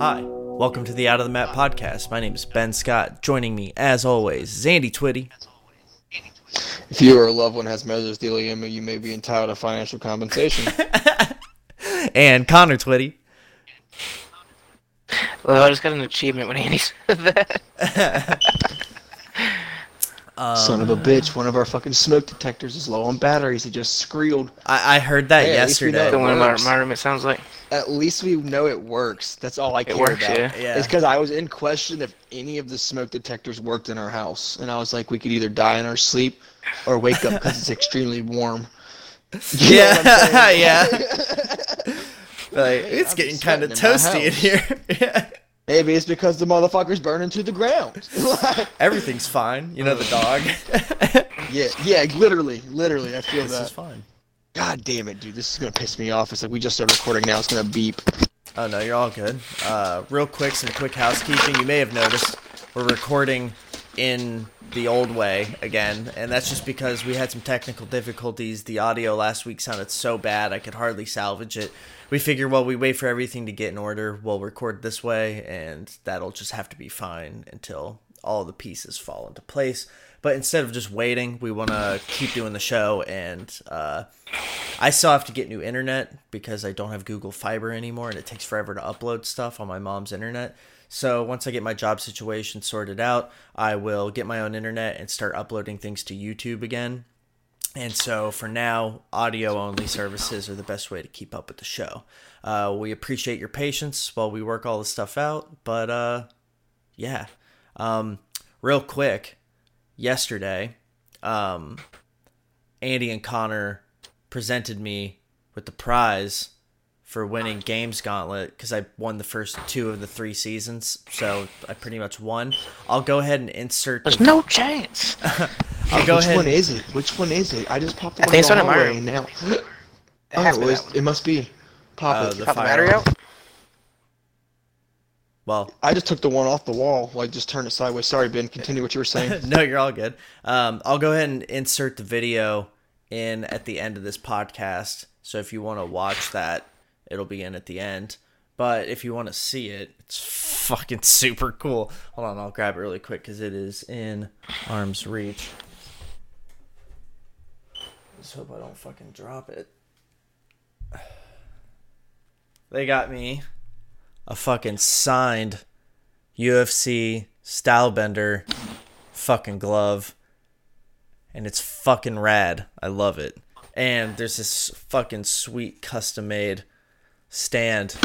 Hi, welcome to the Out of the Map podcast. My name is Ben Scott. Joining me, as always, Andy Twitty. If you or a loved one has mesothelioma, you you may be entitled to financial compensation. and Connor Twitty. Well, I just got an achievement when Andy said that. Son of a um, bitch, one of our fucking smoke detectors is low on batteries. He just squealed. I, I heard that Hey, at least we know yesterday. the one in my, works. my room, it sounds like. At least we know it works. That's all I care works, about. yeah. Yeah. It's because I was in question if any of the smoke detectors worked in our house, and I was like, we could either die in our sleep or wake up because it's extremely warm. You know what I'm Yeah, saying? yeah. Like, Hey, it's I'm getting kind of sweating in toasty in here. yeah. Maybe it's because the motherfucker's burning to the ground. Everything's fine. You know the dog. yeah, yeah, literally, literally, I feel that. this that. is fine. God damn it, dude. This is gonna piss me off. It's like we just started recording now. It's gonna beep. Oh no, you're all good. Uh, real quick, some quick housekeeping. You may have noticed we're recording in the old way again, and that's just because we had some technical difficulties. The audio last week sounded so bad I could hardly salvage it. We figure while we wait for everything to get in order, we'll record this way, and that'll just have to be fine until all the pieces fall into place. But instead of just waiting, we want to keep doing the show, and uh, I still have to get new internet because I don't have Google Fiber anymore, and it takes forever to upload stuff on my mom's internet. So once I get my job situation sorted out, I will get my own internet and start uploading things to YouTube again. And so for now, audio only services are the best way to keep up with the show. Uh, we appreciate your patience while we work all this stuff out, but uh, yeah. Um, real quick, yesterday, um, Andy and Connor presented me with the prize for winning Games Gauntlet because I won the first two of the three seasons, so I pretty much won. I'll go ahead and insert. There's The, no chance. I'll go Which ahead. one is it? Which one is it? I just popped the I one think it's in one in my now. It Oh, it, was, that it must be. Pop Uh, it. the Pop the battery out? well, I just took the one off the wall. Like just turned it sideways. Sorry, Ben. Continue what you were saying. no, you're all good. Um, I'll go ahead and insert the video in at the end of this podcast. So if you want to watch that, it'll be in at the end. But if you want to see it, it's fucking super cool. Hold on, I'll grab it really quick because it is in arm's reach. Just hope I don't fucking drop it. They got me a fucking signed UFC Stylebender fucking glove. And it's fucking rad. I love it. And there's this fucking sweet custom made stand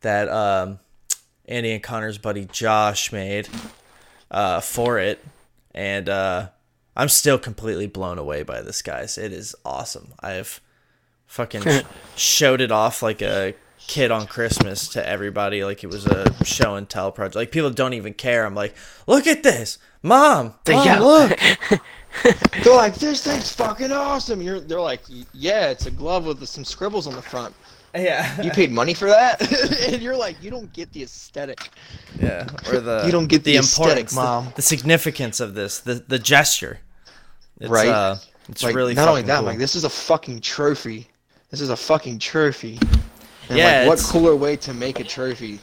that um, Andy and Connor's buddy Josh made uh, for it. And uh, I'm still completely blown away by this, guys. It is awesome. I've fucking showed it off like a kid on Christmas to everybody, like it was a show and tell project. Like people don't even care. I'm like, look at this, mom, mom Yeah. look. they're like, this thing's fucking awesome. You're, they're like, yeah, it's a glove with some scribbles on the front. Yeah, You paid money for that, and you're like, you don't get the aesthetic. yeah. Or the You don't get the aesthetic, importance, Mom. The, the significance of this, the the gesture. It's, Right. Uh, it's like, really not only that, cool. like this is a fucking trophy. This is a fucking trophy. And Yeah, like, what cooler way to make a trophy?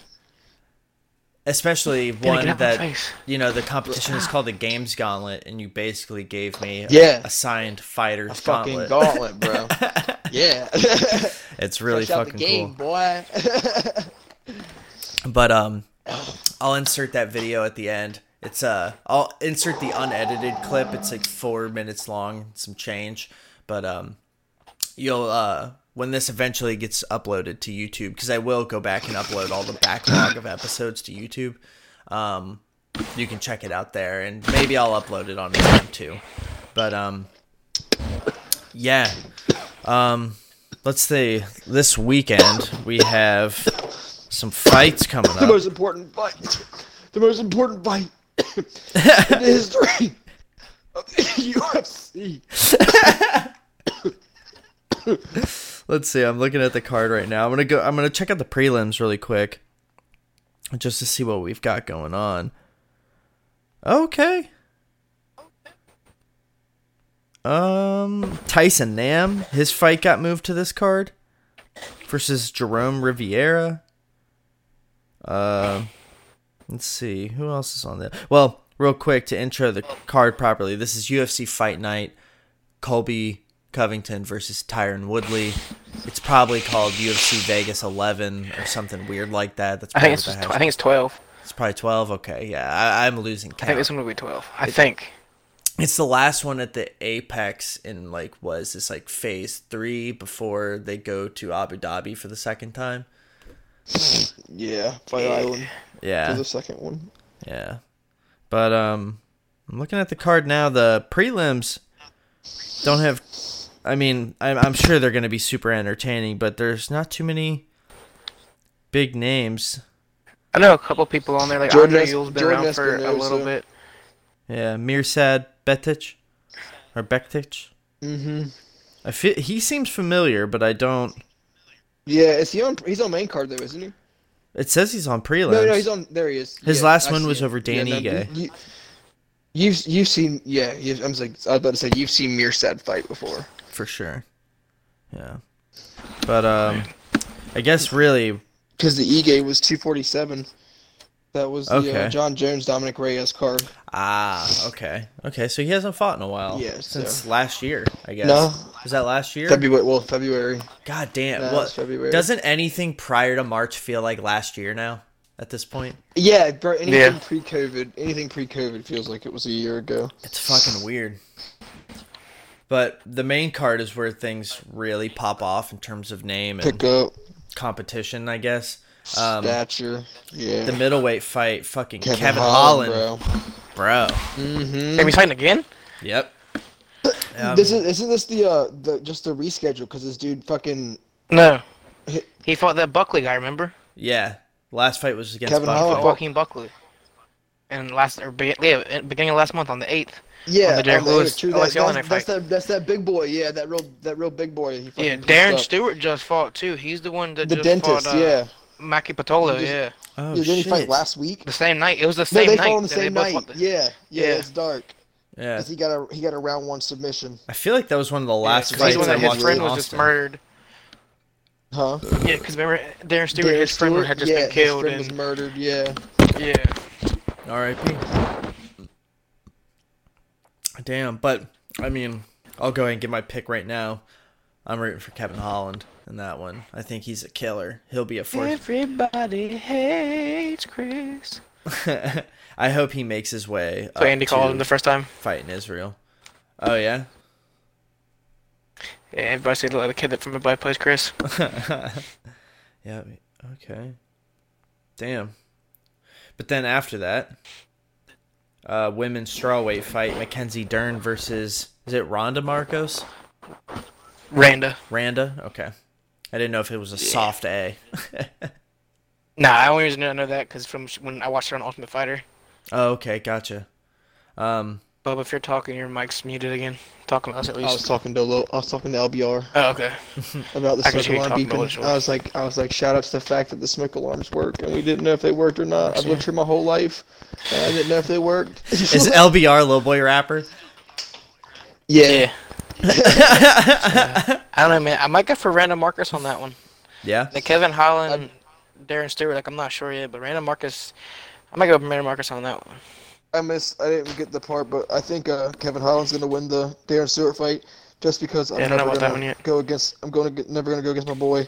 Especially one get out my that you know the competition is called the Games Gauntlet, and you basically gave me a, Yeah. a signed fighter's A fucking gauntlet. gauntlet, bro. yeah. It's really Fresh out fucking the game, cool. boy. But um, I'll insert that video at the end. It's uh, I'll insert the unedited clip. It's like four minutes long, some change. But um, you'll uh, when this eventually gets uploaded to YouTube, because I will go back and upload all the backlog of episodes to YouTube. Um, you can check it out there, and maybe I'll upload it on Instagram too. But um, yeah. Um, let's see. This weekend we have some fights coming up. the most important fight. The most important fight in the history of the UFC. Let's see. I'm looking at the card right now. I'm gonna go. I'm gonna check out the prelims really quick, just to see what we've got going on. Okay. Um, Tyson Nam, his fight got moved to this card versus Jerome Rivera. Uh, let's see who else is on there. Well, real quick to intro the card properly. This is UFC Fight Night. Colby Covington versus Tyron Woodley. It's probably called UFC Vegas 11 or something weird like that. That's I probably think it's what the tw- I think it's twelve. it's probably 12. Okay, yeah, I, I'm losing I think this one will be twelve. I think. It's the last one at the Apex in like was this like phase three before they go to Abu Dhabi for the second time. Yeah, Fight Island for Yeah, the second one. yeah. But um, I'm looking at the card now. The prelims don't have. I mean, I'm, I'm sure they're going to be super entertaining, but there's not too many big names. I know a couple people on there. Like Jordan Andre Ewell's been Jordan around for a Espinosa. little bit. Yeah, Mirsad Betic or Bektic. Mm-hmm. I feel he seems familiar, but I don't. Yeah, is he on? He's on main card though, isn't he? It says he's on prelims. No, no, he's on. There he is. His Yeah, last I one was him. over Dan no, Ige. You, you've you've seen yeah. You've, I'm like I was about to say you've seen Mirsad fight before. For sure. Yeah, but um, I guess really, Because the Ige was 247. That was the Okay. uh, Jon Jones Dominick Reyes card. ah, okay, okay. So he hasn't fought in a while. Yeah, since so- last year, I guess. No. was that last year? February, well, February. God damn! No, what? February. Doesn't anything prior to March feel like last year now? At this point, Yeah, bro. Anything Yeah. pre-COVID, anything pre-COVID feels like it was a year ago. it's fucking weird. But the main card is where things really pop off in terms of name and Pick up competition, I guess. Um, stature. Yeah. the middleweight fight, fucking Kevin, Kevin, Holland, Holland, bro. bro. Mm-hmm. Maybe he's fighting again. Yep. Um, this is isn't this the uh the just the reschedule because this dude fucking No. He- He fought that Buckley guy. Remember? Yeah, last fight was against Kevin Buckley. Holland. Joaquin Buckley. And last or be, yeah, beginning of last month on the eighth. Yeah. the Derrick on the- Lewis- true, Alex that, that's, that's fight. that that's that big boy. Yeah, that real that real big boy. He Yeah, Darren up. Stewart just fought too. He's the one that the just dentist. fought uh, yeah. Maki Pitolo. Just- yeah, Oh yeah, didn't he shit! fight last week? the same night. It was the No, same they night. fought on the same night. the- Yeah, yeah, Yeah. it's dark. Yeah, 'Cause he got a he got a round one submission. I feel like that was one of the last Yeah, last 'cause fights he's the one that his friend in was just murdered. Huh? Yeah, because remember Darren Stewart, Darren his friend Stewart? had just yeah, been killed. His friend was and, murdered. Yeah. yeah, R.I.P. Damn, but I mean, I'll go ahead and get my pick right now. I'm rooting for Kevin Holland in that one. I think he's a killer. He'll be a force. everybody hates Chris. I hope he makes his way. So up Andy called him the first time. fight in Israel. Oh yeah. Yeah, everybody said the kid that from a the plays Chris. yeah. Okay. Damn. But then after that, uh, women's strawweight fight: Mackenzie Dern versus is it Ronda Markos? Randa. Randa. Okay. I didn't know if it was a soft A. Nah, I only reason I know that because from when I watched her on Ultimate Fighter. oh, okay, gotcha. Um, Bub, if you're talking, your mic's muted again. Talking to us at least. I was talking to Lil, I was talking to LBR Oh, okay. about the I can smoke hear you alarm talking beeping. about it. I was like, I was like, shout out to the fact that the smoke alarms work, and we didn't know if they worked or not. I've lived here my whole life, and I didn't know if they worked. is LBR Lil Boy rapper? yeah. Yeah. I don't know, man. I might go for Randa Markos on that one. Yeah. The Kevin Holland, Darren Stewart, like I'm not sure yet, but Randa Markos, I might go for Randa Markos on that one. I miss. I didn't get the part, but I think uh, Kevin Holland's gonna win the Darren Stewart fight, just because I'm Yeah, I don't know never about gonna one yet. go against. I'm going to never gonna go against my boy.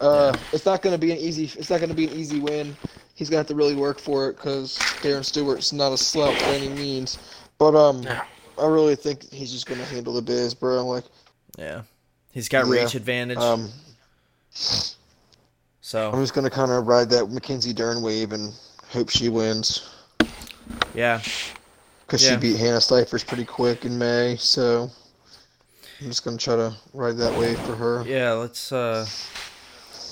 Uh, It's not gonna be an easy. It's not gonna be an easy win. He's gonna have to really work for it because Darren Stewart's not a slouch by any means. But um, No. I really think he's just gonna handle the biz, bro. Like Yeah. He's got Yeah. reach advantage. um, so I'm just gonna kind of ride that Mackenzie Dern wave and hope she wins yeah. because Yeah. she beat Hannah Cifers pretty quick in May. So I'm just gonna try to ride that wave for her. Yeah, let's uh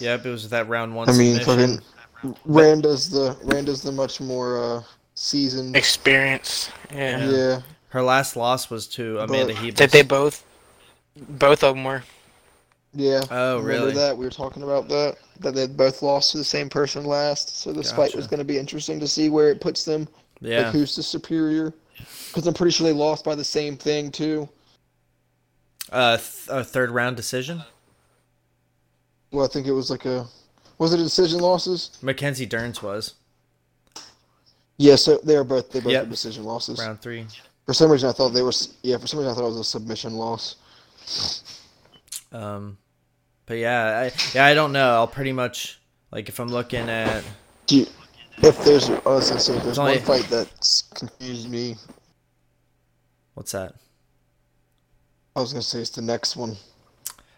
Yep, it was that round one I mean, submission. fucking Randa's the Randa's the much more uh seasoned. Experience. Yeah. Yeah, Her last loss was to Amanda But- Ribas. That they both, both of them were. yeah. Oh, Remember really? that we were talking about that that they both lost to the same person last. So this fight was going to be interesting to see where it puts them. Yeah. Like who's the superior? Because I'm pretty sure they lost by the same thing too. Uh, th- a third round decision. Well, I think it was like a Was it a decision losses? Mackenzie Dern's was Yeah, so they were both they both Yep. decision losses. round three. For some reason, I thought they were. Yeah, for some reason, I thought it was a submission loss. Um, but yeah, I yeah I don't know. I'll pretty much like if I'm looking at Do you, if there's, I was gonna say, if there's only- one fight that's confused me, what's that I was gonna say it's the next one.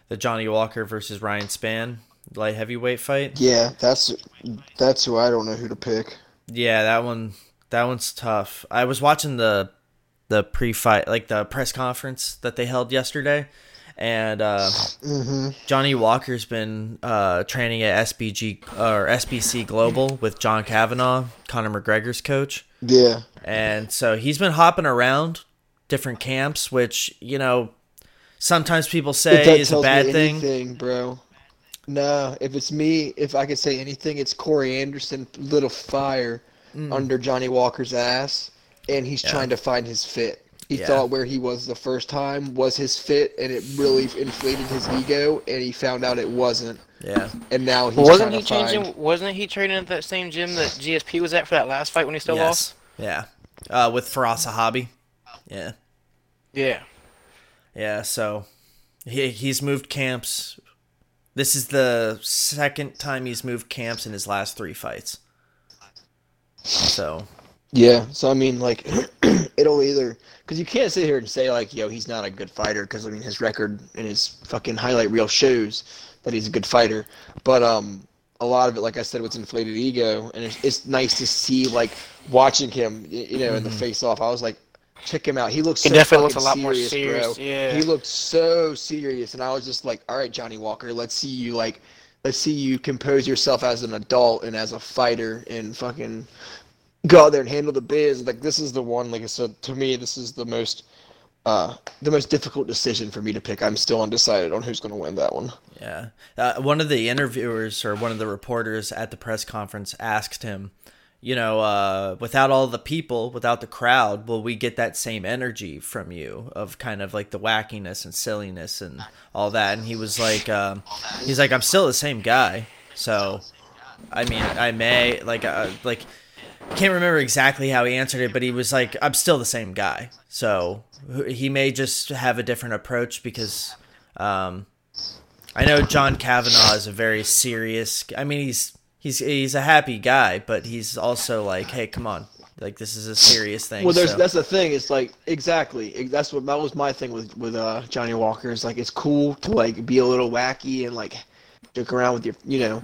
the Johnny Walker versus Ryan Spann light heavyweight fight. Yeah, that's that's who I don't know who to pick. Yeah, that one that one's tough. I was watching the the pre-fight like the press conference that they held yesterday and uh, Mm-hmm. Johnny Walker's been uh, training at SBG or SBC Global with John Kavanagh, Conor McGregor's coach. Yeah, And so he's been hopping around different camps, which, you know, sometimes people say is a bad thing. anything, bro. No, if it's me, if I could say anything, it's Corey Anderson, little fire under Johnny Walker's ass, and he's Mm. Yeah. trying to find his fit. He Yeah. thought where he was the first time was his fit, and it really inflated his ego, and he found out it wasn't, Yeah. and now he's wasn't he to find. changing? Wasn't he training at that same gym that GSP was at for that last fight when he still lost? Yes. Yeah. Uh, with Firas Zahabi. Yeah. Yeah. Yeah. So he, he's moved camps. This is the second time he's moved camps in his last three fights. So, Yeah, so I mean, like, it'll either because you can't sit here and say like, yo, he's not a good fighter because I mean his record and his fucking highlight reel shows that he's a good fighter, but um, a lot of it, like I said, was inflated ego, and it's, it's nice to see like watching him, you know, in the face off. I was like, check him out. He looks He definitely looks a lot more serious, serious, bro. yeah. He looked so serious, and I was just like, all right, Johnny Walker, let's see you like. Let's see you compose yourself as an adult and as a fighter and fucking go out there and handle the biz. Like this is the one, like I said, to me, this is the most uh the most difficult decision for me to pick. I'm still undecided on who's gonna win that one. yeah. Uh, one of the interviewers or one of the reporters at the press conference asked him, you know, uh, without all the people, without the crowd, will we get that same energy from you of kind of like the wackiness and silliness and all that? And he was like, um, he's like, I'm still the same guy. So, I mean, I may like, uh, like, can't remember exactly how he answered it, but he was like, I'm still the same guy. So he may just have a different approach because, um, I know John Kavanagh is a very serious. I mean, he's he's he's a happy guy, but he's also like, hey, come on, like this is a serious thing. Well, there's so- that's the thing. It's like exactly that's what that was my thing with with uh Johnny Walker. Is like it's cool to like be a little wacky and like joke around with your you know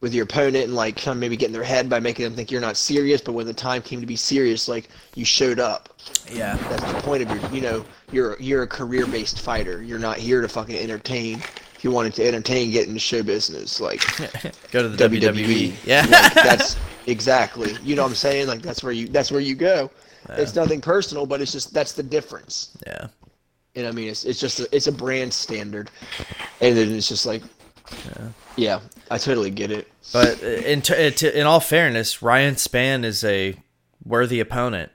with your opponent and like kind of maybe get in their head by making them think you're not serious. But when the time came to be serious, like you showed up. yeah, That's the point of your you know you're you're a career based fighter. You're not here to fucking entertain. If you wanted to entertain, get into show business. Like go to the WWE. WWE. Yeah, like, that's exactly. You know what I'm saying? Like that's where you that's where you go. It's nothing personal, but it's just that's the difference. yeah, And I mean, it's it's just a, it's a brand standard, and then it's just like, yeah, I totally get it. but in t- to, in all fairness, Ryan Spann is a worthy opponent.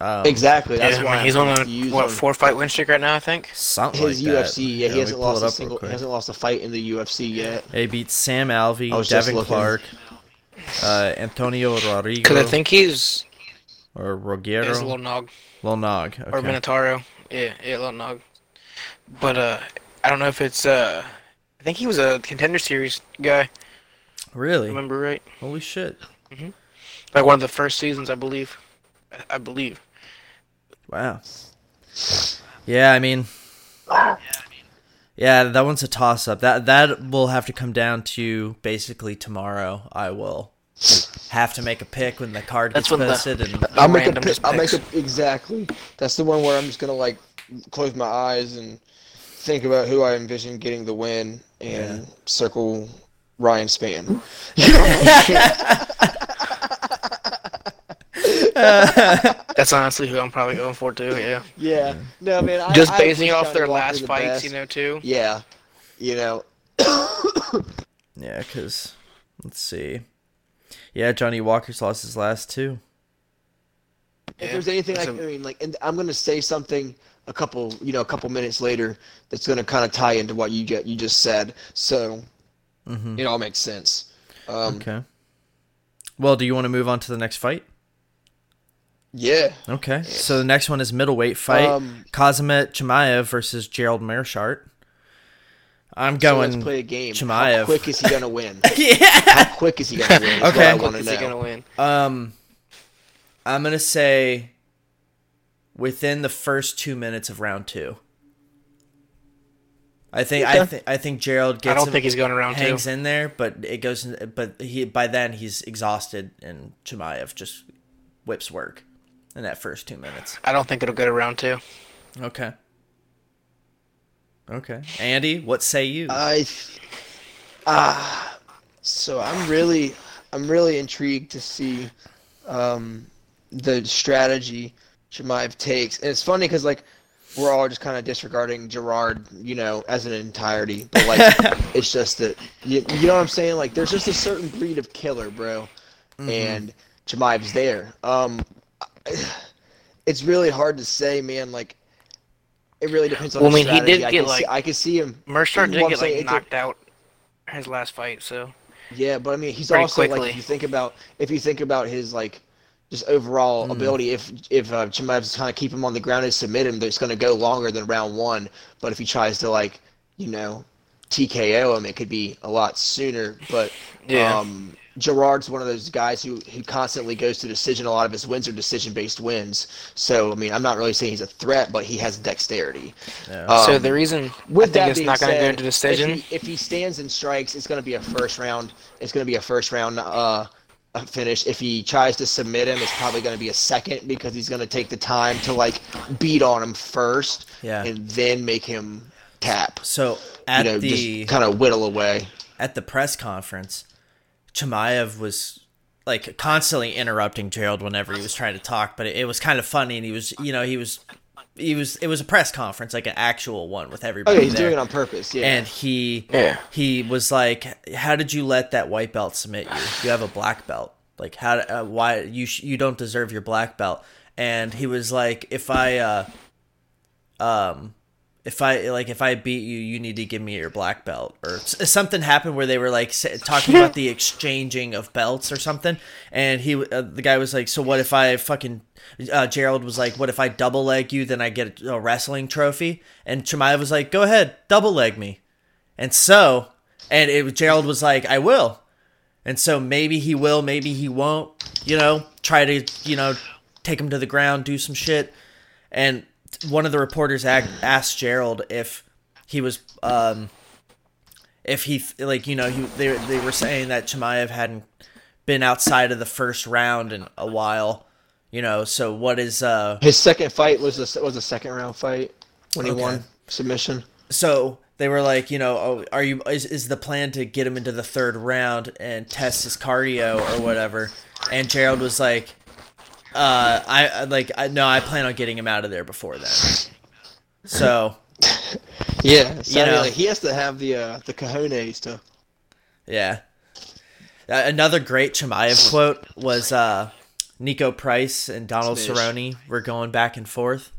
Um, Exactly. That's yeah, I why mean, he's on a what on four fight win streak right now, I think. Something his like that. UFC. Yeah, he hasn't lost a single. He hasn't lost a fight in the UFC yet. He beat Sam Alvey, I Devin. Clark, uh, Antonio Rodrigo, Because I think he's or he's Rogero, a little nog Lil Nog. or Okay. Minotauro. Yeah, yeah, little nog. But uh, I don't know if it's uh, I think he was a contender series guy. Really? Remember right? Holy shit! Mm-hmm. Like one of the first seasons, I believe. I- I believe. Wow. Yeah, I mean, yeah, I mean. Yeah, that one's a toss up. That that will have to come down to basically tomorrow. I will have to make a pick when the card That's gets when the- posted, and I'll make a pick. I'll make a exactly. That's the one where I'm just gonna like close my eyes and think about who I envision getting the win and circle Ryan Spann. That's honestly who I'm probably going for too. Yeah. Yeah. No, man. I, Just basing wish it off their Walker last the fights, best. you know, too. Yeah. You know. yeah, because let's see, yeah, Johnny Walker's lost his last two. If Yeah. there's anything I, So- can, I mean, like, and I'm gonna say something a couple, you know, a couple minutes later that's gonna kind of tie into what you get you just said. So, it all makes sense. Um, Okay. Well, do you want to move on to the next fight? Yeah. Okay. So the next one is middleweight fight: Um, Khamzat Chimaev versus Gerald Meerschaert. I'm So going. let's play a game. Chimaev. How quick is he gonna win? yeah. How quick is he gonna win? Is Okay. What I How want to Is he gonna win? Um, I'm gonna say within the first two minutes of round two. I think I think I think Gerald I gets. don't him- think he's going around two. hangs in there, but it goes. In, but he by then he's exhausted, and Chimaev just whips work in that first two minutes. I don't think it'll go to round two. Okay. Okay, Andy, what say you? I ah, so I'm really, I'm really intrigued to see um, the strategy Chimaev takes, and it's funny because like we're all just kind of disregarding Gerard, you know, as an entirety, but like it's just that you, you know what I'm saying? Like there's just a certain breed of killer, bro, and Chimaev's there. Um, it's really hard to say, man. Like. It really depends on Well, the I mean, he did I get, can see, like- I can see him Meerschaert did get like it's a- knocked out his last fight, so Yeah, but I mean, he's also like if you think about if you think about his like just overall Mm. ability, if if uh, Chimaev's kind of keep him on the ground and submit him, it's going to go longer than round one. But if he tries to like you know TKO him, it could be a lot sooner. But Yeah. um, Gerard's one of those guys who who constantly goes to decision. A lot of his wins are decision based wins. So I mean, I'm not really saying he's a threat, but he has dexterity. Yeah. so Um, the reason with I think that it's being not going to go said, into decision. If he, if he stands and strikes, it's going to be a first round. It's going to be a first round uh, finish. If he tries to submit him, it's probably going to be a second because he's going to take the time to like beat on him first, Yeah. and then make him tap. so at you know, the kind of whittle away. at the press conference, Chimaev was like constantly interrupting Gerald whenever he was trying to talk, but it, it was kind of funny, and he was, you know, he was, he was, it was a press conference, like an actual one with Oh everybody yeah, he's there. doing it on purpose. Yeah. and he Yeah. he was like how did you let that white belt submit you you have a black belt like how uh, why you sh- you don't deserve your black belt and he was like if i uh um if I like if I beat you, you need to give me your black belt, or something happened where they were like talking about the exchanging of belts or something, and he uh, the guy was like, so what if I fucking uh, Gerald was like, what if I double leg you, then I get a wrestling trophy, and Chimaev was like, go ahead, double leg me, and so and it Gerald was like, I will, and so maybe he will, maybe he won't, you know, try to you know take him to the ground, do some shit, and one of the reporters asked Gerald if he was um if he like you know he they they were saying that Chimaev hadn't been outside of the first round in a while, you know. So what is uh His second fight was a was a second round fight when he Okay. won submission. so they were like, you know, oh, are you is, is the plan to get him into the third round and test his cardio or whatever? And Gerald was like, uh, I like I no, I plan on getting him out of there before then. So Yeah, so You know. like, he has to have the uh, the cojones to. yeah. Uh, another great Chimaev quote was uh, Niko Price and Donald Smash. Cerrone were going back and forth.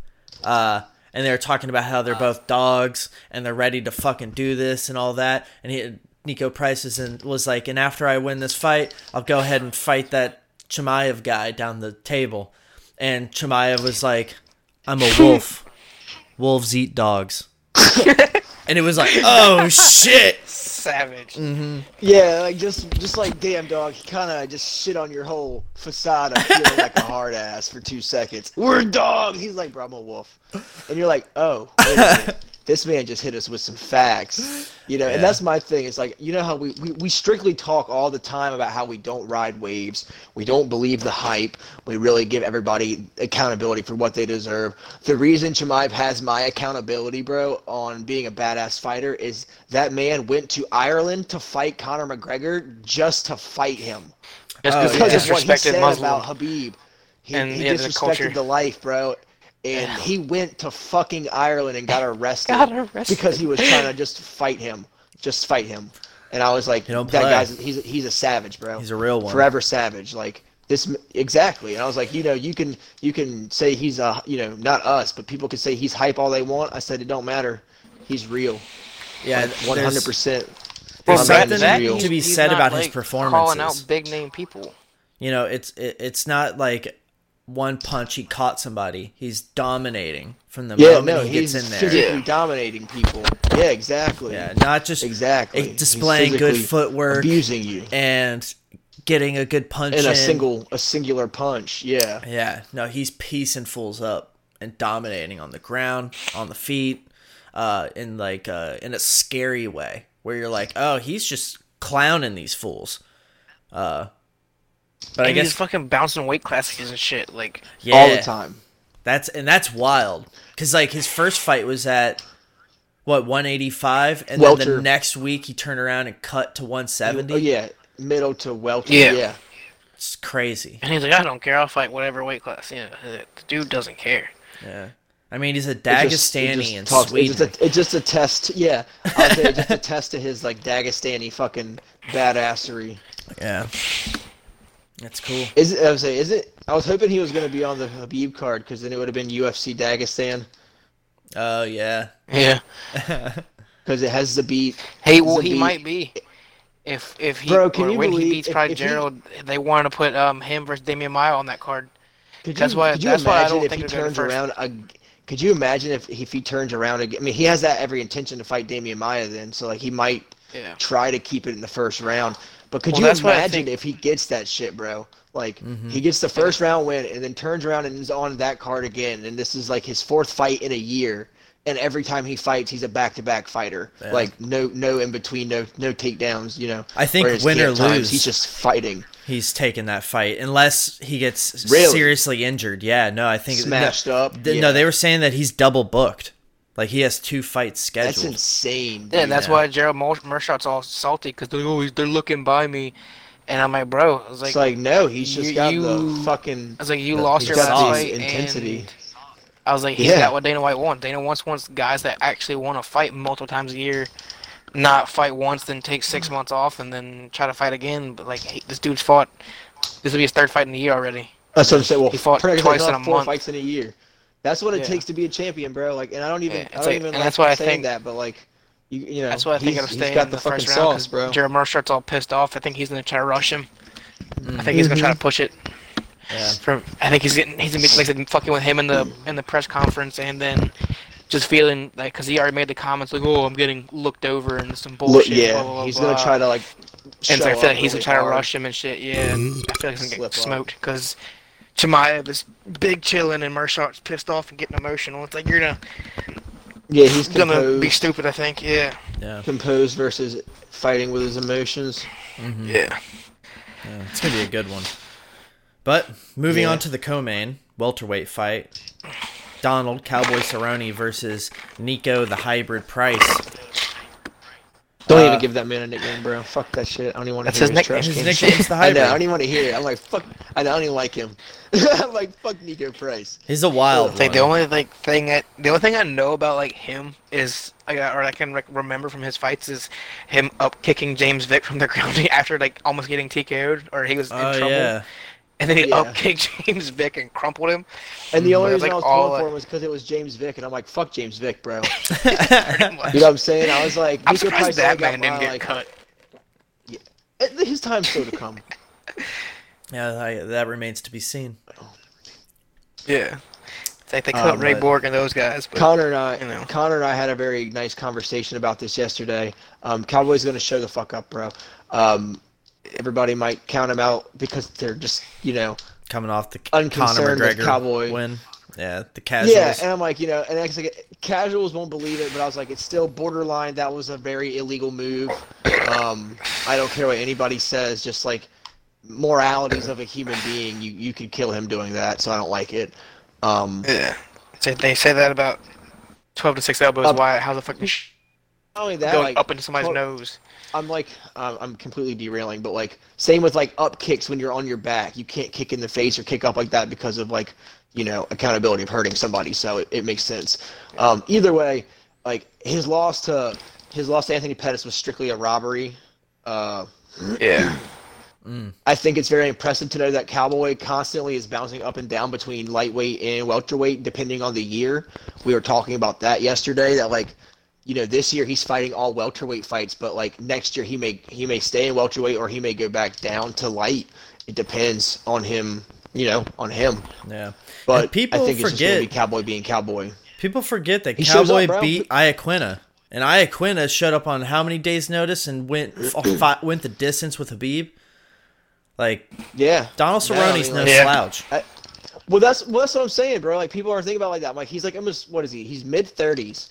Uh, and they were talking about how they're both dogs and they're ready to fucking do this and all that. And he, Niko Price is in, was like, and after I win this fight, I'll go ahead and fight that Chimaev guy down the table. And Chimaev was like, I'm a wolf. Wolves eat dogs. and it was like, oh shit. Savage. Mm. Yeah, like just just like damn dog, he kind of just shit on your whole facade of feeling like a hard ass for two seconds. We're dogs. He's like, bro, I'm a wolf, and you're like, oh, wait a minute. this man just hit us with some facts, you know. Yeah. And that's my thing. It's like you know how we, we we strictly talk all the time about how we don't ride waves, we don't believe the hype, we really give everybody accountability for what they deserve. The reason Chimaev has my accountability, bro, on being a badass fighter is that man went to Ireland to fight Conor McGregor just to fight him Just Oh, because yeah. of what he disrespected said Muslim. about Khabib. He, And, he yeah, disrespected the life, bro. And he went to fucking Ireland and got arrested, Got arrested. because he was trying to just fight him, just fight him. And I was like, He that play. guy's he's he's a savage, bro. He's a real one. forever savage. Like this exactly. And I was like, you know, you can you can say he's a you know not us, but people can say he's hype all they want. I said it don't matter. He's real. Yeah, one hundred percent. there's on that something real. to be he's said not, about his like, performances. Calling out big name people. You know, it's it, it's not like one punch he caught somebody. He's dominating from the Yeah, moment no, he gets in there. physically Yeah. dominating people. Yeah, exactly. Yeah, not just exactly. eh, displaying good footwork abusing you and getting a good punch in in. a single, a singular punch. Yeah, Yeah, no, he's piecing fools up and dominating on the ground, on the feet, uh, in like uh, in a scary way where you're like, oh, he's just clowning these fools. Uh, but I And he's guess fucking bouncing weight classes and shit. Like, yeah, all the time. That's and that's wild because like his first fight was at what 185, and then the next week he turned around and cut to 170. Oh yeah, middle to welter. Yeah. Yeah. It's crazy. and he's like, I don't care. I'll fight whatever weight class. Yeah, the dude doesn't care. Yeah, I mean he's a It just- it Dagestani just in talks- Sweden. It's just, a, it's just a test. Yeah, I'll say just a test to his like Dagestani fucking badassery. yeah, that's cool. Is it? I was say, is it? I was hoping he was going to be on the Khabib card because then it would have been UFC Dagestan Oh yeah, Yeah. because it has the beat. Hey, well, he Zabit- might be. If if he Bro, can you when he beats if- Pride if he- Gerald, they wanted to put um him versus Demian Maia on that card. Could That's you, why- Could you that's why I don't if think he turns around? ag- could you imagine if if he turns around again? I mean, he has that every intention to fight Demian Maia then, so like he might Yeah. try to keep it in the first round. But could Well, you imagine think- if he gets that shit, bro? Like Mm-hmm. he gets the first round win and then turns around and is on that card again, and this is like his fourth fight in a year. And every time he fights, he's a back-to-back fighter. Yeah. Like no, no in between, no, no takedowns. You know. I think Whereas win or camp times, lose- he's just fighting, He's taking that fight unless he gets Really? seriously injured. Yeah, no, I think smashed no, up. th- yeah. No, they were saying that he's double booked. Like he has two fights scheduled. That's scheduled. insane. Yeah, dude. that's Yeah. why Gerald Mer- Meerschaert's all salty because they're always they're looking by me, and I'm like, bro, I was like, It's like no, he's just you- got the fucking. I was like, you the- lost he's your got last the fight, intensity. and I was like, he's Yeah. got what Dana White wants. Dana wants wants guys that actually want to fight multiple times a year, not fight once, then take six months off, and then try to fight again. But like, hey, this dude's fought. This will be his third fight in a year already. That's what I'm saying. Well, He fought twice in "Oh, a four month." fights in a year. That's what it Yeah. takes to be a champion, bro. Like, and I don't even, Yeah, I don't like- even like that's why I saying think- that, but like, you, you know, That's why I think he's, it'll he's stay got in the, the, fucking first round sauce, because bro. Gerald Meerschaert's all pissed off. I think he's gonna try to rush him. I think he's gonna try to mm-hmm. push it. Yeah. From I think he's getting he's gonna be like fucking with him in the in the press conference and then just feeling like because he already made the comments like oh I'm getting looked over and some Look, bullshit. yeah, blah, blah, blah, he's blah. gonna try to like. And so I feel like he's really gonna try to rush him and shit. Yeah, and I feel like he's gonna Slip get up. smoked because Chimaev is big chilling and Meerschaert's pissed off and getting emotional. It's like you're gonna Yeah, he's gonna composed, be stupid. I think. Yeah. Yeah, composed versus fighting with his emotions. Mm-hmm. Yeah. yeah, it's gonna be a good one. But moving Yeah. on to the co-main welterweight fight, Donald Cowboy Cerrone versus Niko the Hybrid Price. Don't Uh, even give that man a nickname, bro. Fuck that shit. I don't even want to hear his nickname. trash His cans. nickname's the I Hybrid. know. I don't even want to hear it. I'm like, fuck. I don't even like him. I'm like, fuck Niko Price. He's a wild Like the only like thing that the only thing I know about like him is like or I can like, remember from his fights is him up kicking James Vick from the ground after like almost getting TKO'd or he was in Oh trouble, yeah, and then he Yeah. up kicked James Vick and crumpled him. And the only reason like, I was all, pulling for him was because it was James Vick, and I'm like, fuck James Vick, bro. You know what I'm saying? I was like, I'm surprised that only man didn't my, get like, cut. eh, His time's still to come. yeah, I, that remains to be seen. Yeah, it's like they cut Ray Borg and those guys. But, Connor and I, you know. Connor and I had a very nice conversation about this yesterday. Um, Cowboys going to show the fuck up, bro. Um, everybody might count him out because they're just, you know, Coming off the Conor Unconcerned McGregor Cowboy. win. Yeah, the casuals. Yeah, and I'm like, you know, and it's like casuals won't believe it, but I was like, it's still borderline. That was a very illegal move. Um, I don't care what anybody says. Just like moralities of a human being, you you could kill him doing that. So I don't like it. Um, yeah, so they say that about twelve to six elbows. Up- Why? How the fuck is sh- not only that, going like, up into somebody's to- nose? I'm like, um, I'm completely derailing, but like, same with like up kicks when you're on your back. You can't kick in the face or kick up like that because of like, you know, accountability of hurting somebody. So it, it makes sense. Um, either way, like his loss to his loss to Anthony Pettis was strictly a robbery. Uh, Yeah. I think it's very impressive to know that Cowboy constantly is bouncing up and down between lightweight and welterweight depending on the year. We were talking about that yesterday. That like you know, this year he's fighting all welterweight fights, but like next year he may he may stay in welterweight or he may go back down to light. It depends on him, you know, on him. Yeah. But And people I think it's just gonna forget be Cowboy being Cowboy. people forget that He shows up, Cowboy beat Iaquinta. And Iaquinta showed up on how many days' notice and went fi- went the distance with Khabib. Like Yeah. Donald No, I Cerrone's mean, no Yeah. slouch. Well, that's well, that's what I'm saying, bro. Like people are thinking about like that. I'm like he's like almost what is he? He's mid 30s.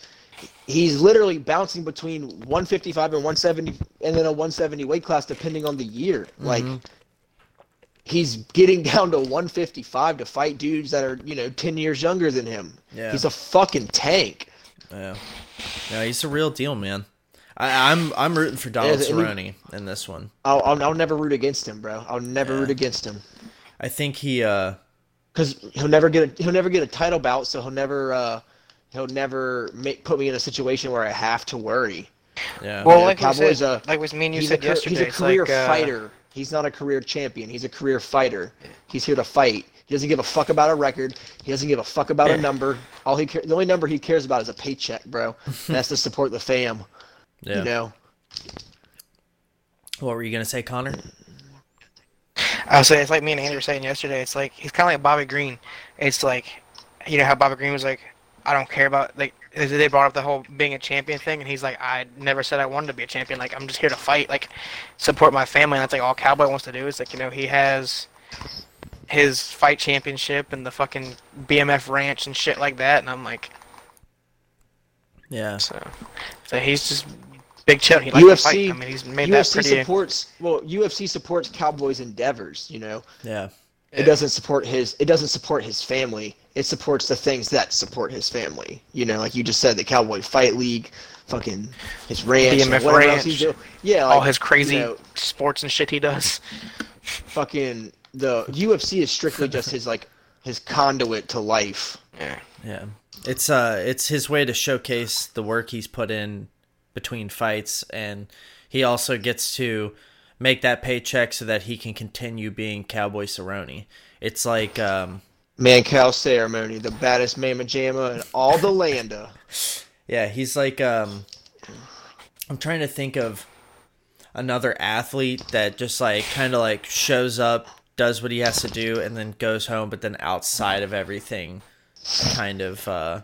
He's literally bouncing between 155 and 170, and then a 170 weight class depending on the year. Like he's getting down to 155 to fight dudes that are you know 10 years younger than him. Yeah. He's a fucking tank. Yeah. No, he's a real deal, man. I, I'm I'm rooting for Donald Yeah, Cerrone in this one. I'll, I'll I'll never root against him, bro. I'll never Yeah. root against him I think he uh because he'll never get a, he'll never get a title bout, so he'll never uh, he'll never make, put me in a situation where I have to worry. yeah. Well, Yeah, like we Cowboys, said, uh, like with me and you said a, yesterday, he's a career like, uh, fighter. He's not a career champion. He's a career fighter. He's here to fight. He doesn't give a fuck about a record. He doesn't give a fuck about a number. All he ca- the only number he cares about is a paycheck, bro. And that's to support the fam. yeah. You know. What were you gonna say, Connor? I'll say it's like me and Andrew were saying yesterday. It's like he's kind of like Bobby Green. It's like, you know how Bobby Green was like, I don't care about like they brought up the whole being a champion thing, and he's like, I never said I wanted to be a champion. Like I'm just here to fight, like support my family. And that's like all Cowboy wants to do is like you know he has his fight championship and the fucking BMF ranch and shit like that. And I'm like, Yeah. so, so he's just big chill. He likes to fight. UFC I mean, he's made that UFC pretty. supports well. UFC supports Cowboys' endeavors. You know. Yeah. It doesn't support his. It doesn't support his family. It supports the things that support his family. You know, like you just said, the Cowboy Fight League, fucking his ranch, BMF whatever else ranch, he's doing. Yeah, all his crazy You know, sports and shit he does. fucking the UFC is strictly just his like his conduit to life. Yeah. Yeah. It's uh it's his way to showcase the work he's put in between fights and he also gets to make that paycheck so that he can continue being Cowboy Cerrone. It's like um Man cow ceremony, the baddest mamma jamma in all the landa. yeah, he's like um I'm trying to think of another athlete that just like kind of like shows up, does what he has to do and then goes home but then outside of everything kind of uh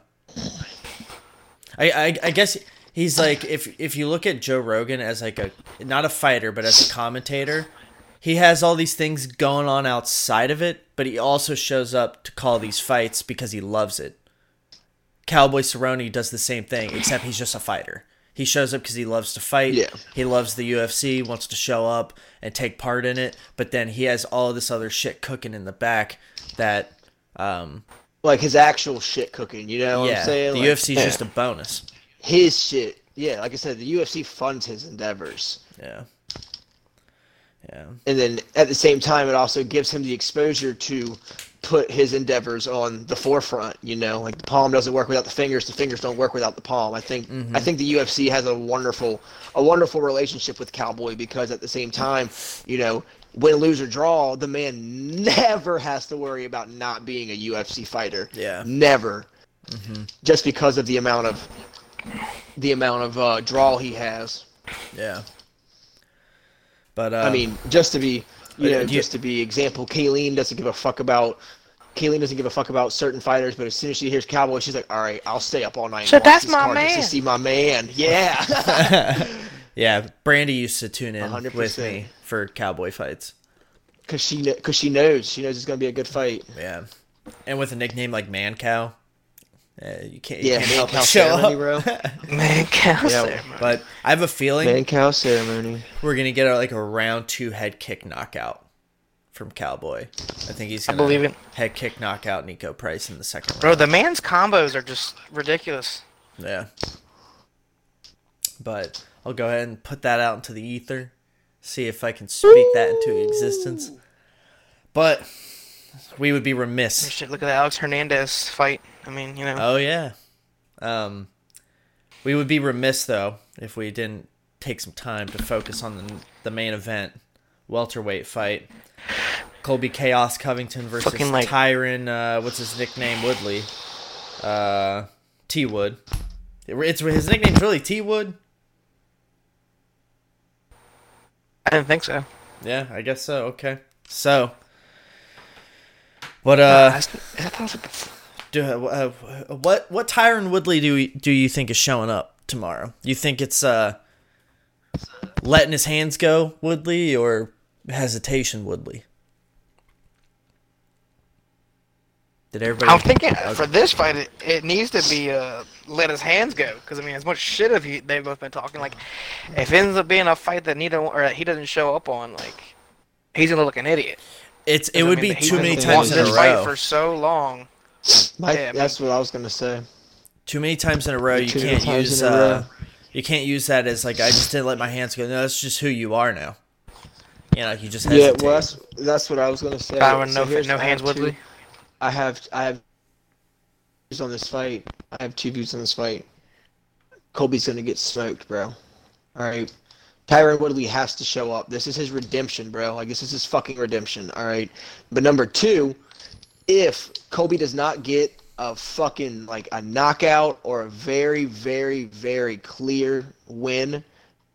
I, I I guess he's like if if you look at Joe Rogan as like a not a fighter but as a commentator, he has all these things going on outside of it, but he also shows up to call these fights because he loves it. Cowboy Cerrone does the same thing, except he's just a fighter. He shows up because he loves to fight. Yeah. He loves the UFC, wants to show up and take part in it, but then he has all this other shit cooking in the back that, um, Like his actual shit cooking, you know what yeah, I'm saying? the Like, UFC is just a bonus. His shit. Yeah, like I said, the UFC funds his endeavors. Yeah. Yeah. and then at the same time it also gives him the exposure to put his endeavors on the forefront you know like the palm doesn't work without the fingers the fingers don't work without the palm i think i mm-hmm. think the ufc has a wonderful a wonderful relationship with cowboy because at the same time you know win lose or draw the man never has to worry about not being a ufc fighter Yeah. never mm-hmm. just because of the amount of the amount of uh, draw he has Yeah. But uh, I mean, just to be, you uh, know, you- just to be example, Kayleen doesn't give a fuck about. Kayleen doesn't give a fuck about certain fighters, but as soon as she hears Cowboy, she's like, "All right, I'll stay up all night." So watch that's my man. To see my man, yeah, yeah, Brandy used to tune in 100%. with me for cowboy fights. because she because she knows she knows it's gonna be a good fight. Yeah, and with a nickname like Man Cow, uh, you can't you Yeah, can't help cow but show ceremony, up. bro. Man, cow Yeah, there. But I have a feeling Man cow ceremony. we're gonna get a, like a round two head kick knockout from Cowboy. I think he's I gonna believe it. head kick knockout Niko Price in the second Bro, round. the man's combos are just ridiculous. Yeah. But I'll go ahead and put that out into the ether, see if I can speak that into existence. But we would be remiss. Shit, look at the Alex Hernandez fight. I mean, you know. Oh yeah. Um, we would be remiss though if we didn't take some time to focus on the, the main event, welterweight fight. Colby Chaos Covington versus Fucking, like- Tyron. Uh, what's his nickname? Woodley. Uh, T Wood. It's his nickname's really T Wood. I didn't think so. Yeah, I guess so. Okay, so what uh, I thought it was do, uh what what Tyron Woodley do we, do you think is showing up tomorrow? You think it's uh letting his hands go Woodley or hesitation Woodley? Did everybody? I'm thinking for this fight, it, it needs to be uh, let his hands go. Because I mean, as much shit have he, they've both been talking, like if it ends up being a fight that neither or that he doesn't show up on, like he's gonna look an idiot. It's it 'Cause, I would mean, be too many times in a this fight row. for so long. My, Yeah, I mean- that's what I was gonna say. Too many times in a row. You Too can't use uh, you can't use that as like I just didn't let my hands go. No, that's just who you are now. You know, you just Yeah, well, that's that's what I was gonna say. Byron, So no, here's- no I hands, have two- Woodley. I have I have views on this fight. I have two views on this fight. Colby's gonna get smoked, bro. All right. Tyron Woodley has to show up. This is his redemption, bro. Like this is his fucking redemption. All right. But number two, if Colby does not get a fucking like a knockout or a very, very, very clear win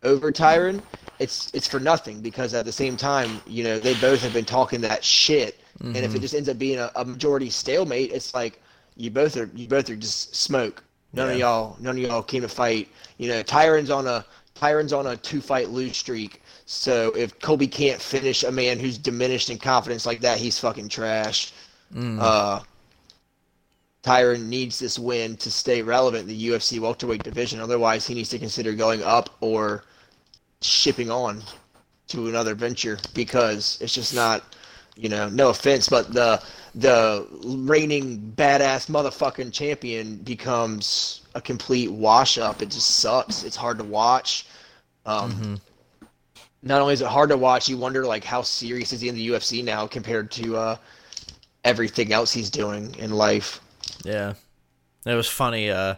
over Tyron, it's it's for nothing because at the same time, you know, they both have been talking that shit. And if it mm-hmm. just ends up being a, a majority stalemate, it's like you both are you both are just smoke. None of y'all none of y'all came to fight. You know, Tyron's on a Tyron's on a two fight lose streak. So if Colby can't finish a man who's diminished in confidence like that, he's fucking trash. Uh, Tyron needs this win to stay relevant in the UFC welterweight division. Otherwise, he needs to consider going up or shipping on to another venture because it's just not, you know, no offense, but the the reigning badass motherfucking champion becomes a complete wash up. It just sucks. It's hard to watch. Um, Not only is it hard to watch, you wonder like how serious is he in the UFC now compared to uh, everything else he's doing in life. Yeah. It was funny, uh,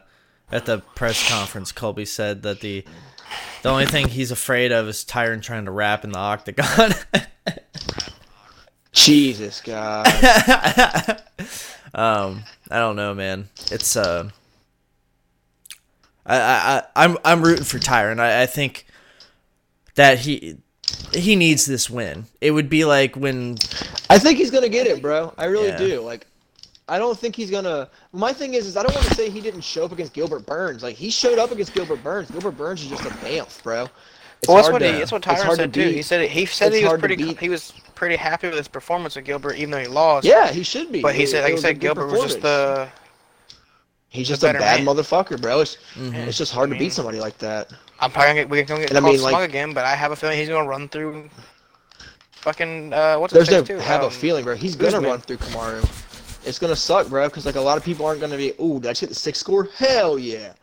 at the press conference, Colby said that the the only thing he's afraid of is Tyron trying to rap in the octagon. Jesus God. um, I don't know, man. It's uh, I I I- I'm I'm rooting for Tyron. I, I think that he he needs this win. It would be like when I think he's gonna get it, bro. I really Yeah. do. Like, I don't think he's gonna. My thing is, is I don't want to say he didn't show up against Gilbert Burns. Like, he showed up against Gilbert Burns. Gilbert Burns is just a bamf, bro. It's Well, that's what to- he, that's what Tyron hard to said too. He said it, he said It's he was pretty he was pretty happy with his performance with Gilbert, even though he lost. Yeah, he should be. But he It- said, like you said, Gilbert was just the. He's the just a bad man. motherfucker, bro. It's, Mm-hmm. it's just hard I to beat somebody like that. I'm probably gonna get, we're gonna get And I called mean, like- smug again, but I have a feeling he's gonna run through. Fucking uh, what's There's his no too? have a Um, feeling, bro. He's gonna Usman. run through Kamaru. It's gonna suck, bro, because like a lot of people aren't gonna be. Ooh, did I just get the sick score? Hell yeah.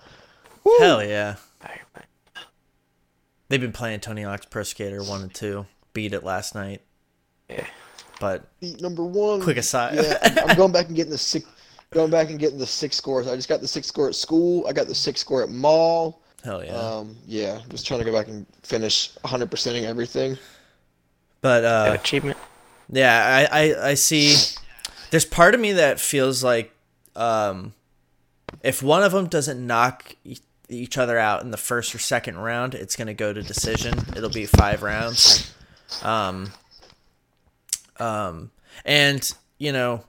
Woo. hell yeah, they've been playing Tony Hawk's Pro Skater one and two. Beat it last night, Yeah. but Beat number one. Quick aside. Yeah, I'm- I'm going back and getting the six. Going back and getting the sick scores. I just got the sick score at school. I got the sick score at mall. Hell yeah. Um, yeah, just trying to go back and finish 100 percenting everything. but uh, achievement. Yeah, I, I, I see. There's part of me that feels like um, if one of them doesn't knock e- each other out in the first or second round, it's going to go to decision. It'll be five rounds. Um, um, and, you know,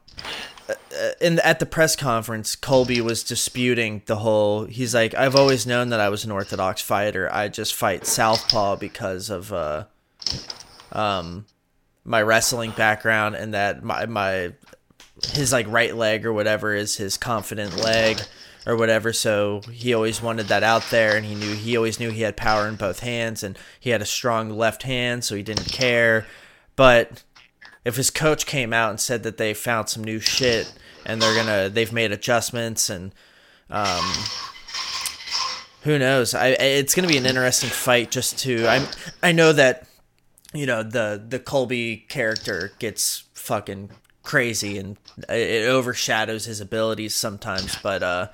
in at the press conference, Colby was disputing the whole. He's like, I've always known that I was an orthodox fighter. I just fight southpaw because of uh, um, my wrestling background and that my my his like right leg or whatever is his confident leg or whatever so he always wanted that out there and he knew he always knew he had power in both hands and he had a strong left hand so he didn't care but if his coach came out and said that they found some new shit and they're gonna they've made adjustments and um who knows? I it's gonna be an interesting fight just to I I know that you know the the Colby character gets fucking crazy and it overshadows his abilities sometimes but uh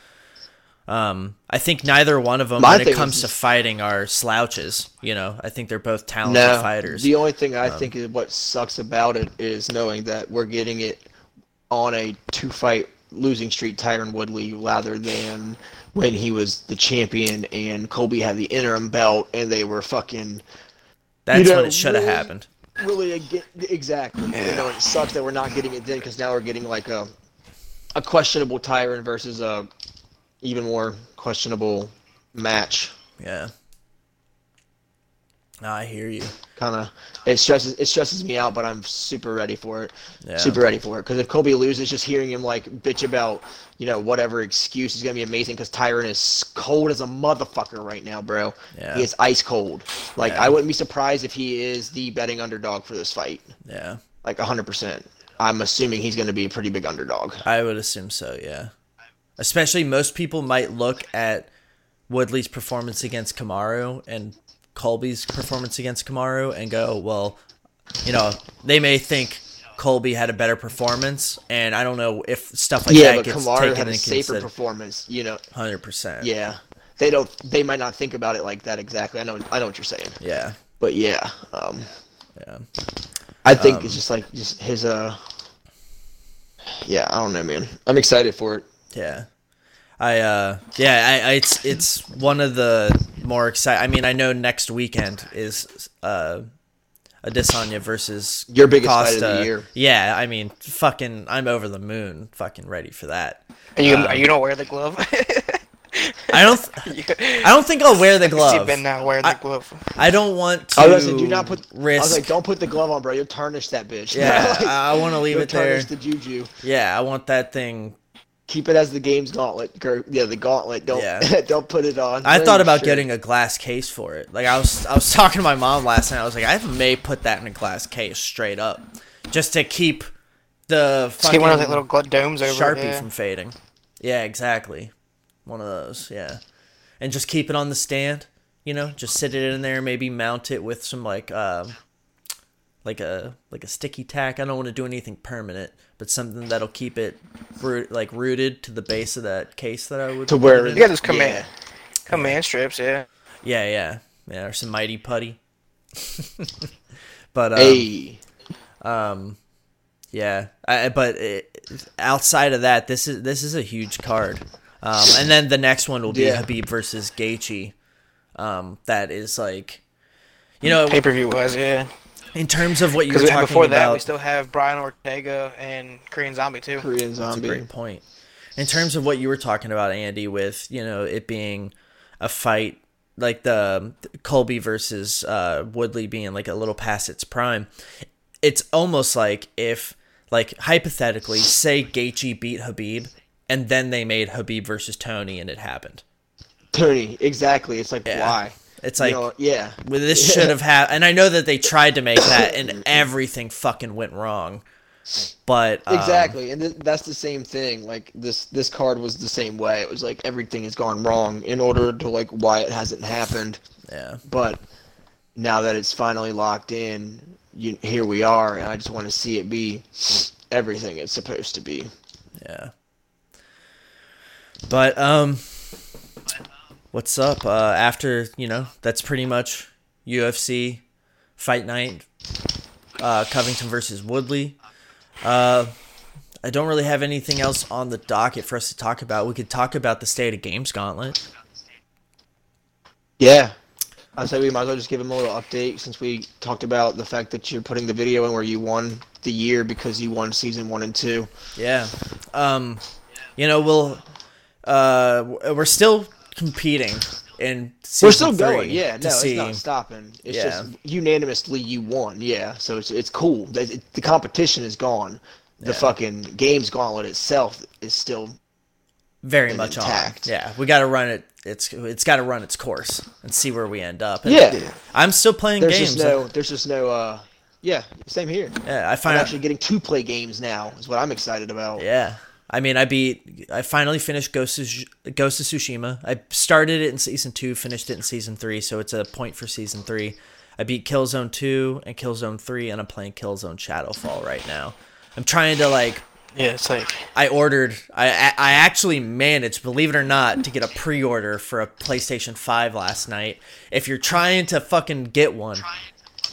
um I think neither one of them My when it comes is- to fighting are slouches you know I think they're both talented No, fighters the only thing I think is what sucks about it is knowing that we're getting it on a two fight losing streak Tyron Woodley rather than when he was the champion and Colby had the interim belt and they were fucking That's know, when it should have really- happened. really ag- exactly. You know, it sucks that we're not getting it then because now we're getting like a a questionable Tyron versus a even more questionable match. Yeah. No, I hear you. Kind of it stresses it stresses me out, but I'm super ready for it. Yeah. Super ready for it because if Colby loses, just hearing him like bitch about you know whatever excuse is gonna be amazing because Tyron is cold as a motherfucker right now, bro. Yeah. He is ice cold. Like Yeah. I wouldn't be surprised if he is the betting underdog for this fight. Yeah. Like 100%. I'm assuming he's going to be a pretty big underdog. I would assume so, yeah. Especially most people might look at Woodley's performance against Kamaru and Colby's performance against Kamaru and go, well, you know, they may think Colby had a better performance, and I don't know if stuff like yeah, that gets Kamaru taken had a into safer performance, you know. Hundred percent. Yeah. They don't they might not think about it like that exactly. I know I know what you're saying. Yeah. But yeah, um Yeah. I think Um, it's just like just his uh Yeah, I don't know, man. I'm excited for it. Yeah. I uh yeah, I, I it's it's one of the more exciting I mean, I know next weekend is uh Adesanya versus Your biggest fight of the year. Yeah, I mean, fucking I'm over the moon, fucking ready for that. Are you Uh, are you don't wear the glove? I don't th- I don't think I'll wear the See glove. Ben not wearing I- the glove. I don't want to I was like, do not put risk I was like, don't put the glove on, bro. You'll tarnish that bitch. Yeah, Like, I want to leave you'll it there. tarnish the juju. Yeah, I want that thing Keep it as the game's gauntlet. Gir- Yeah, the gauntlet. Don't Yeah. don't put it on. I thought about shirt. getting a glass case for it. Like I was, I was talking to my mom last night. I was like, I may put that in a glass case straight up, just to keep the fucking get one of those little gl- domes over. sharpie it, yeah. from fading. Yeah, exactly. One of those. Yeah, and just keep it on the stand. You know, just sit it in there. Maybe mount it with some like, um, like a like a sticky tack. I don't want to do anything permanent, but something that'll keep it root, like rooted to the base of that case that I would To where- it in. You got those command Yeah. command strips, yeah. Yeah, yeah, yeah. Or some mighty putty. but um, Hey, um, yeah. I, but it, outside of that, this is this is a huge card. Um, and then the next one will be Yeah. Khabib versus Gaethje. Um, that is like, you know, Pay per view was, yeah. In terms of what you were Because talking before that, we still have Brian Ortega and Korean Zombie too. Korean That's a zombie. great point. In terms of what you were talking about, Andy, with you know it being a fight like the Colby versus uh, Woodley being like a little past its prime, it's almost like if like hypothetically, say Gaethje beat Khabib, and then they made Khabib versus Tony, and it happened. Tony, exactly. It's like Yeah. why? It's You like know, yeah. well, this should have happened. and I know that they tried to make that, and everything fucking went wrong. But um, Exactly, and th- that's the same thing. Like this, this card was the same way. It was like everything has gone wrong in order to like why it hasn't happened. yeah, But now that it's finally locked in, you, here we are, and I just want to see it be everything it's supposed to be. Yeah. But um what's up? Uh after, you know, that's pretty much UFC fight night. Uh Covington versus Woodley. Uh I don't really have anything else on the docket for us to talk about. We could talk about the state of games gauntlet. Yeah. I say we might as well just give him a little update since we talked about the fact that you're putting the video in where you won the year because you won season one and two. Yeah. Um you know, we'll uh we're still competing in We're still going, yeah. No, see- it's not stopping. It's Yeah. just unanimously you won, yeah. So it's it's cool. The, the competition is gone. The Yeah. fucking games gauntlet itself is still very much intact. on. Yeah, we got to run it. It's it's got to run its course and see where we end up. And yeah. I'm still playing There's games. just no there's just no uh yeah same here. yeah, I I'm find actually getting to play games now is what I'm excited about. Yeah, I mean, I beat. I finally finished Ghost of, Ghost of Tsushima. I started it in season two, finished it in season three, so it's a point for season three. I beat Killzone two and Killzone three, and I'm playing Killzone Shadowfall right now. I'm trying to like Yeah, it's like I ordered. I I actually managed, believe it or not, to get a pre-order for a PlayStation Five last night. If you're trying to fucking get one,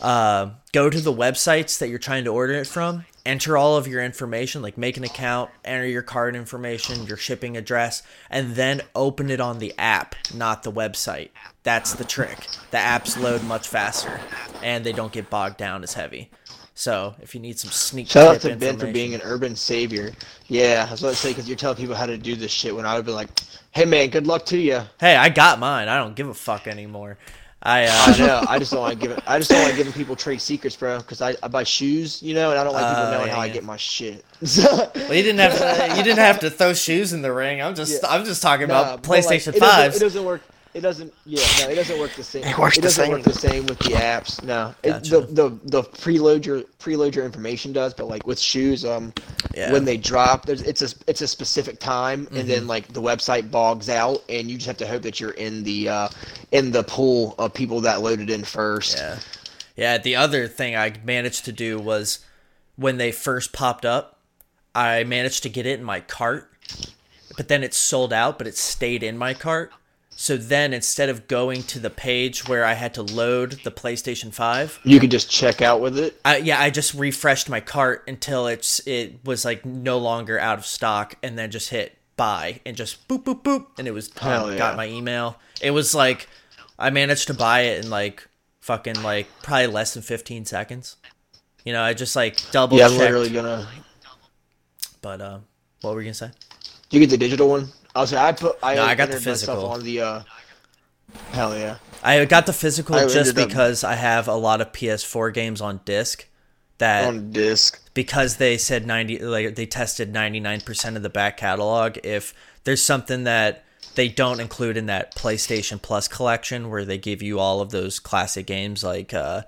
uh, go to the websites that you're trying to order it from, enter all of your information, like make an account, enter your card information, your shipping address, and then open it on the app, not the website. That's the trick. The apps load much faster, and they don't get bogged down as heavy. So if you need some sneak Shout out to Ben for being an urban savior. Yeah, I was about to say because you're telling people how to do this shit when I would be like, "Hey man, good luck to you." Hey, I got mine. I don't give a fuck anymore. I I uh, know. I just don't like giving. I just don't like giving people trade secrets, bro. Because I, I buy shoes, you know, and I don't like people Oh, knowing yeah, how I get my shit. well, you didn't have to, you didn't have to throw shoes in the ring. I'm just Yeah. I'm just talking Nah, about but, like, PlayStation it It doesn't work. It doesn't. Yeah, no, it doesn't work the same. It works the doesn't same. work the same with the apps. No, it, Gotcha. the the the preload your preload your information does, but like with shoes, um, Yeah. when they drop, there's it's a it's a specific time, and Mm-hmm. then like the website bogs out, and you just have to hope that you're in the uh in the pool of people that loaded in first. Yeah. Yeah, the other thing I managed to do was when they first popped up, I managed to get it in my cart, but then it sold out, but it stayed in my cart. So then instead of going to the page where I had to load the PlayStation 5, You could just check out with it. I, yeah, I just refreshed my cart until it's it was like no longer out of stock, and then just hit buy and just boop boop boop, and it was. Hell yeah. Got my email. It was like I managed to buy it in like fucking like probably less than fifteen seconds. You know, I just like double Yeah, I'm literally gonna. But uh, what were you gonna say? Do you get the digital one? I put I, No, I got the physical. on the. uh Hell yeah. I got the physical I just ended up- because I have a lot of PS4 games on disc that on disc. because they said 90 like they tested 99% of the back catalog if there's something that they don't include in that PlayStation Plus collection where they give you all of those classic games like uh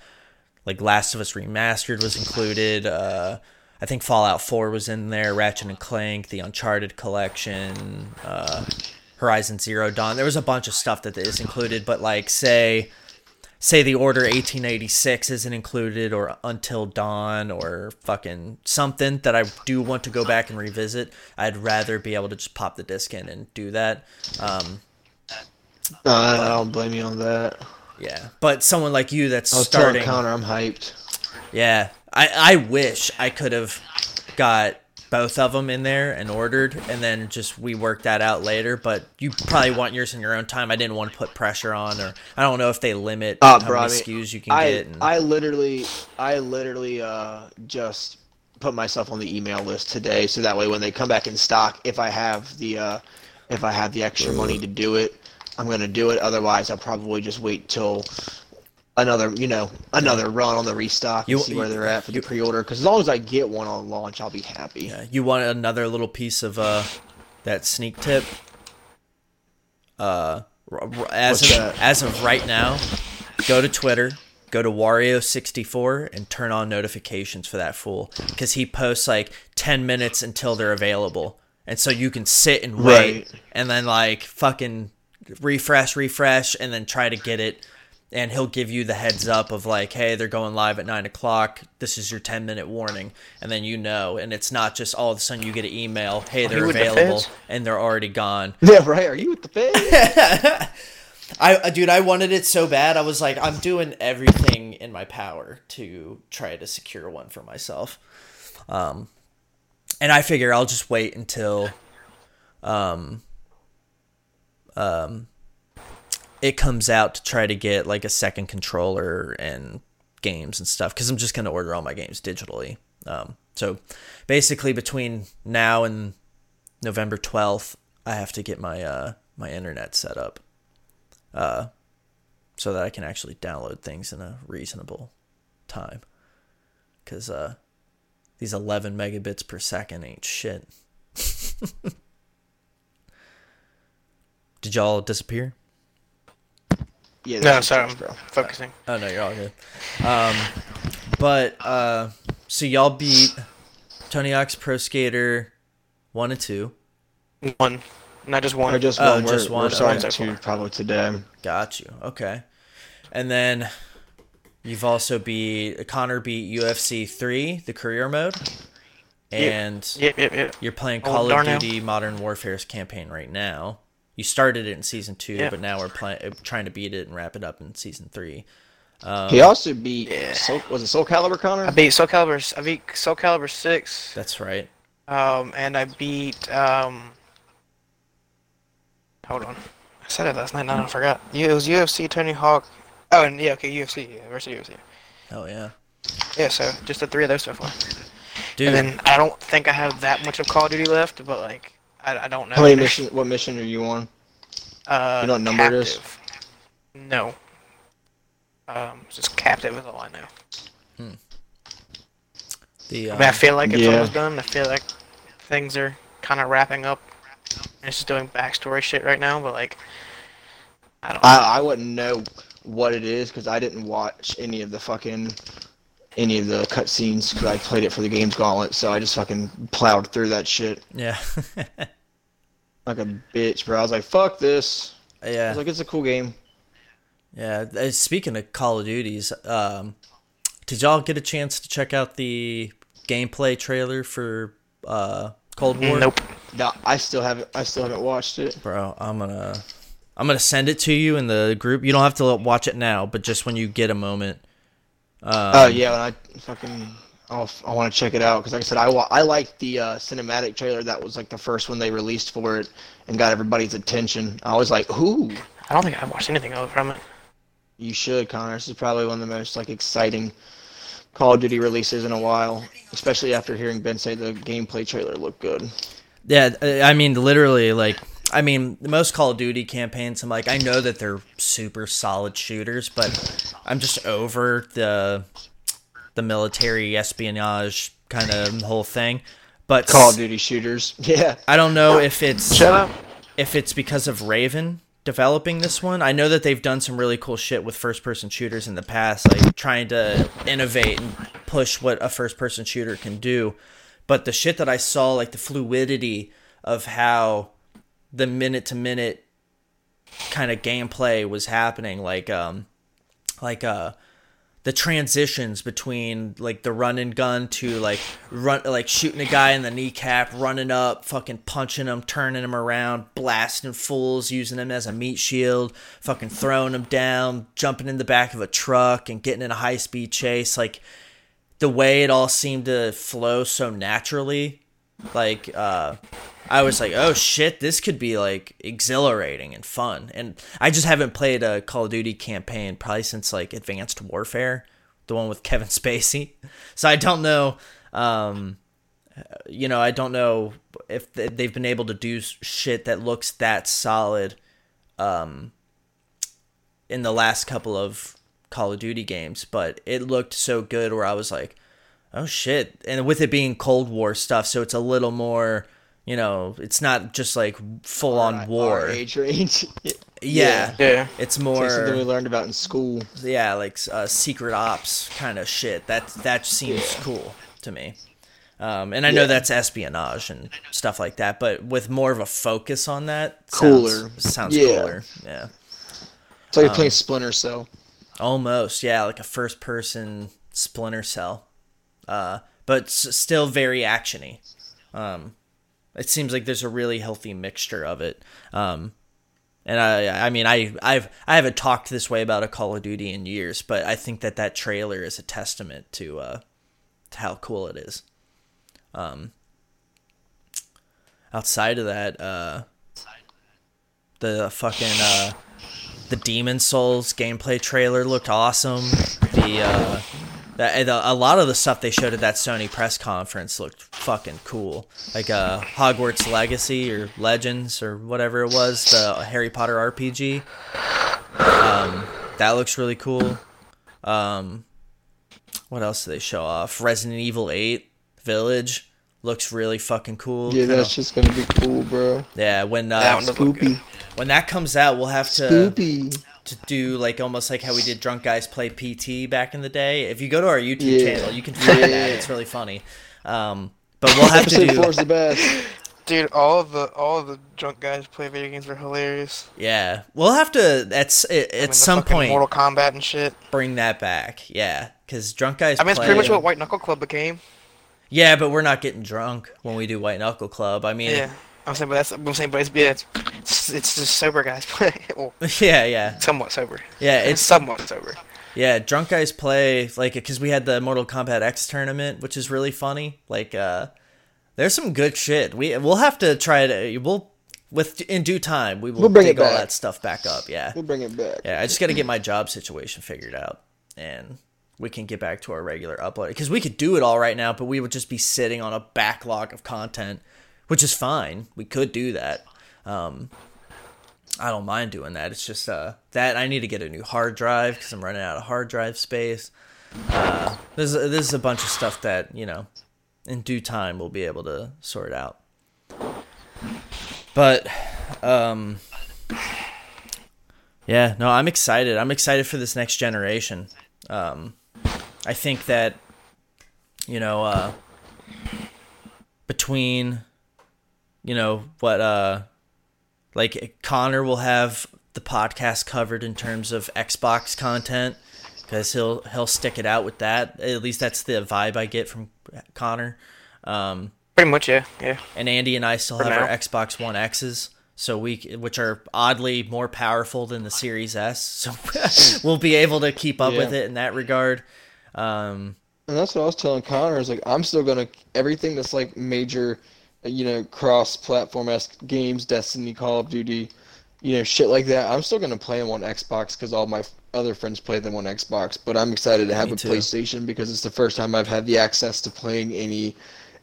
like Last of Us Remastered was included uh I think Fallout 4 was in there, Ratchet and Clank, the Uncharted collection, uh Horizon Zero Dawn. There was a bunch of stuff that is included, but like say say the order 1886 isn't included or until dawn or fucking something that i do want to go back and revisit i'd rather be able to just pop the disc in and do that um, No, I don't blame you on that. yeah but someone like you that's starting Connor I'm hyped. yeah i i wish i could have got both of them in there and ordered and then just we worked that out later but you probably want yours in your own time. I didn't want to put pressure on or i don't know if they limit Uh, how bro, many I mean, skus you can I get and, I literally I literally uh just put myself on the email list today so that way when they come back in stock if I have the uh if I have the extra money to do it I'm gonna do it. Otherwise I'll probably just wait till another you know another run on the restock and You- see where they're at for the pre-order because as long as I get one on launch I'll be happy. Yeah, you want another little piece of uh that sneak tip? Uh, r- r- as What's of, that? as of right now, go to Twitter, go to Wario64, and turn on notifications for that fool because he posts like ten minutes until they're available, and so you can sit and wait, Right. and then like fucking refresh, refresh, and then try to get it. And he'll give you the heads up of like, hey, they're going live at nine o'clock. This is your ten minute warning, and then you know. And it's not just all of a sudden you get an email, hey, they're with the available, and they're already gone. Yeah, right. Are you with the feds? I, uh, dude, I wanted it so bad. I was like, I'm doing everything in my power to try to secure one for myself. Um, and I figure I'll just wait until, um, um, it comes out to try to get like a second controller and games and stuff because I'm just gonna order all my games digitally. Um, so basically between now and November 12th, I have to get my uh my internet set up uh so that I can actually download things in a reasonable time cuz uh these 11 megabits per second ain't shit. Did y'all disappear? Yeah. No, that's sorry, I'm bro. focusing. Oh no, you're all good. Um, but uh, so y'all beat Tony Hawk's Pro Skater one and two. One, not just one. Or just Oh, one. we're, just one. We're starting Okay. to probably today. Got you. Okay. And then you've also beat Connor beat UFC three, the career mode, and Yep, yep, yep. you're playing Oh, Call of Darnell. Duty Modern Warfare's campaign right now. You started it in season two, Yeah. but now we're playing, trying to beat it and wrap it up in season three. Um, He also beat Yeah. Soul, was it Soul Calibur Connor? I beat Soul Calibur. I beat Soul Calibur six. That's right. Um, and I beat um. Hold on, I said it last night. Now I forgot. It was UFC Tony Hawk. Oh, and yeah, okay, UFC, yeah, versus UFC. Oh yeah, Yeah, so just the three of those so far. dude. And then I don't think I have that much of Call of Duty left, but like I, I don't know. How many mission? What mission are you on? Uh, You know what number it is? No. Um, just captive is all I know. Hmm. the I mean, I feel like it's yeah. almost done. I feel like things are kind of wrapping up. And it's just doing backstory shit right now, but like, I don't. I I wouldn't know what it is because I didn't watch any of the fucking any of the cutscenes because I played it for the games gauntlet, so I just fucking plowed through that shit yeah, like a bitch, bro. I was like, fuck this. I yeah, was like, it's a cool game. yeah. Uh, Speaking of Call of Duties, um, did y'all get a chance to check out the gameplay trailer for uh, Cold War? nope. No, I still haven't. I still haven't watched it. bro. I'm gonna I'm gonna send it to you in the group. You don't have to watch it now, but just when you get a moment. Um, Oh yeah, when I fucking I'll, I want to check it out because like I said, I wa- I liked the uh, cinematic trailer that was like the first one they released for it and got everybody's attention. I was like, ooh, I don't think I've watched anything else from it. you should, Connor. This is probably one of the most like exciting Call of Duty releases in a while, especially after hearing Ben say the gameplay trailer looked good. Yeah, uh, I mean, literally, like, I mean, the most Call of Duty campaigns, I'm like, I know that they're super solid shooters, but I'm just over the the military espionage kind of whole thing. But Call of Duty shooters, yeah. I don't know if it's if it's because of Raven developing this one. I know that they've done some really cool shit with first person shooters in the past, like trying to innovate and push what a first person shooter can do. But the shit that I saw, like the fluidity of how the minute to minute kind of gameplay was happening, like um like uh the transitions between like the run and gun to like run like shooting a guy in the kneecap, running up, fucking punching him, turning him around, blasting fools, using him as a meat shield, fucking throwing him down, jumping in the back of a truck and getting in a high speed chase. Like the way it all seemed to flow so naturally, like uh I was like, oh shit, this could be like exhilarating and fun. And I just haven't played a Call of Duty campaign probably since like Advanced Warfare, the one with Kevin Spacey. So I don't know, um, you know, I don't know if they've been able to do shit that looks that solid, um, in the last couple of Call of Duty games. But it looked so good where I was like, oh shit. And with it being Cold War stuff, so it's a little more you know, it's not just like full on Our- war. our age range. Yeah. Yeah. It's It's like something we learned about in school. yeah, like uh, secret ops kind of shit. That that seems Yeah. cool to me. Um, and I know that's espionage and stuff like that, but with more of a focus on that, sounds- Cooler. Sounds Yeah. cooler. Yeah. It's like you're Um, playing Splinter Cell. Almost, yeah, like a first person Splinter Cell. Uh, but s- still very actiony. Um, it seems like there's a really healthy mixture of it. Um, and I, I mean, I, I've, I haven't talked this way about a Call of Duty in years, but I think that that trailer is a testament to, uh, to how cool it is. Um, outside of that, uh, the fucking, uh, the Demon's Souls gameplay trailer looked awesome. The uh, the, the, a lot of the stuff they showed at that Sony press conference looked fucking cool. Like uh, Hogwarts Legacy or Legends or whatever it was, the Harry Potter RPG. Um, that looks really cool. Um, what else did they show off? Resident Evil 8 Village looks really fucking cool. Yeah, Kinda- that's just gonna be cool, bro. yeah. When uh, That one does look Spoopy. when that comes out, we'll have to Spoopy. To do like almost like how we did drunk guys play PT back in the day. If you go to our YouTube Yeah. channel, you can find that. It's really funny. Um, but we'll have to Episode do four is the best. Dude, all of the all of the drunk guys play video games are hilarious. yeah. We'll have to at at I mean, some point Mortal Kombat and shit. bring that back. Yeah, because drunk guys. I mean, it's pretty much what White Knuckle Club became. Yeah, but we're not getting drunk when we do White Knuckle Club. I mean, Yeah, I'm saying, but that's I'm saying, but it's yeah, it's it's, it's just sober guys play. well, yeah, yeah, somewhat sober. yeah. It's It's somewhat sober. Yeah, drunk guys play like because we had the Mortal Kombat X tournament, which is really funny. Like, uh, there's some good shit. We we'll have to try to we'll with in due time we will We'll bring dig it all back. that stuff back up. Yeah, We'll bring it back. yeah. I just got to get my job situation figured out, and we can get back to our regular upload because we could do it all right now, but we would just be sitting on a backlog of content, which is fine. We could do that. Um, I don't mind doing that. It's just uh, that I need to get a new hard drive because I'm running out of hard drive space. Uh, this this is a bunch of stuff that you know, in due time we'll be able to sort out. But, um, yeah, no, I'm excited. I'm excited for this next generation. Um, I think that, you know, uh, between, you know, what, uh, like Connor will have the podcast covered in terms of Xbox content because he'll he'll stick it out with that. At least that's the vibe I get from Connor. Um, Pretty much, yeah, yeah. and Andy and I still For have our. Xbox One X's, so we which are oddly more powerful than the Series S, so we'll be able to keep up with it in that regard. Um, And that's what I was telling Connor. Is like I'm still gonna everything that's like major, you know, cross-platform esque games, Destiny, Call of Duty, you know, shit like that. I'm still gonna play them on Xbox because all my f- other friends play them on Xbox. But I'm excited to have Me a too. PlayStation because it's the first time I've had the access to playing any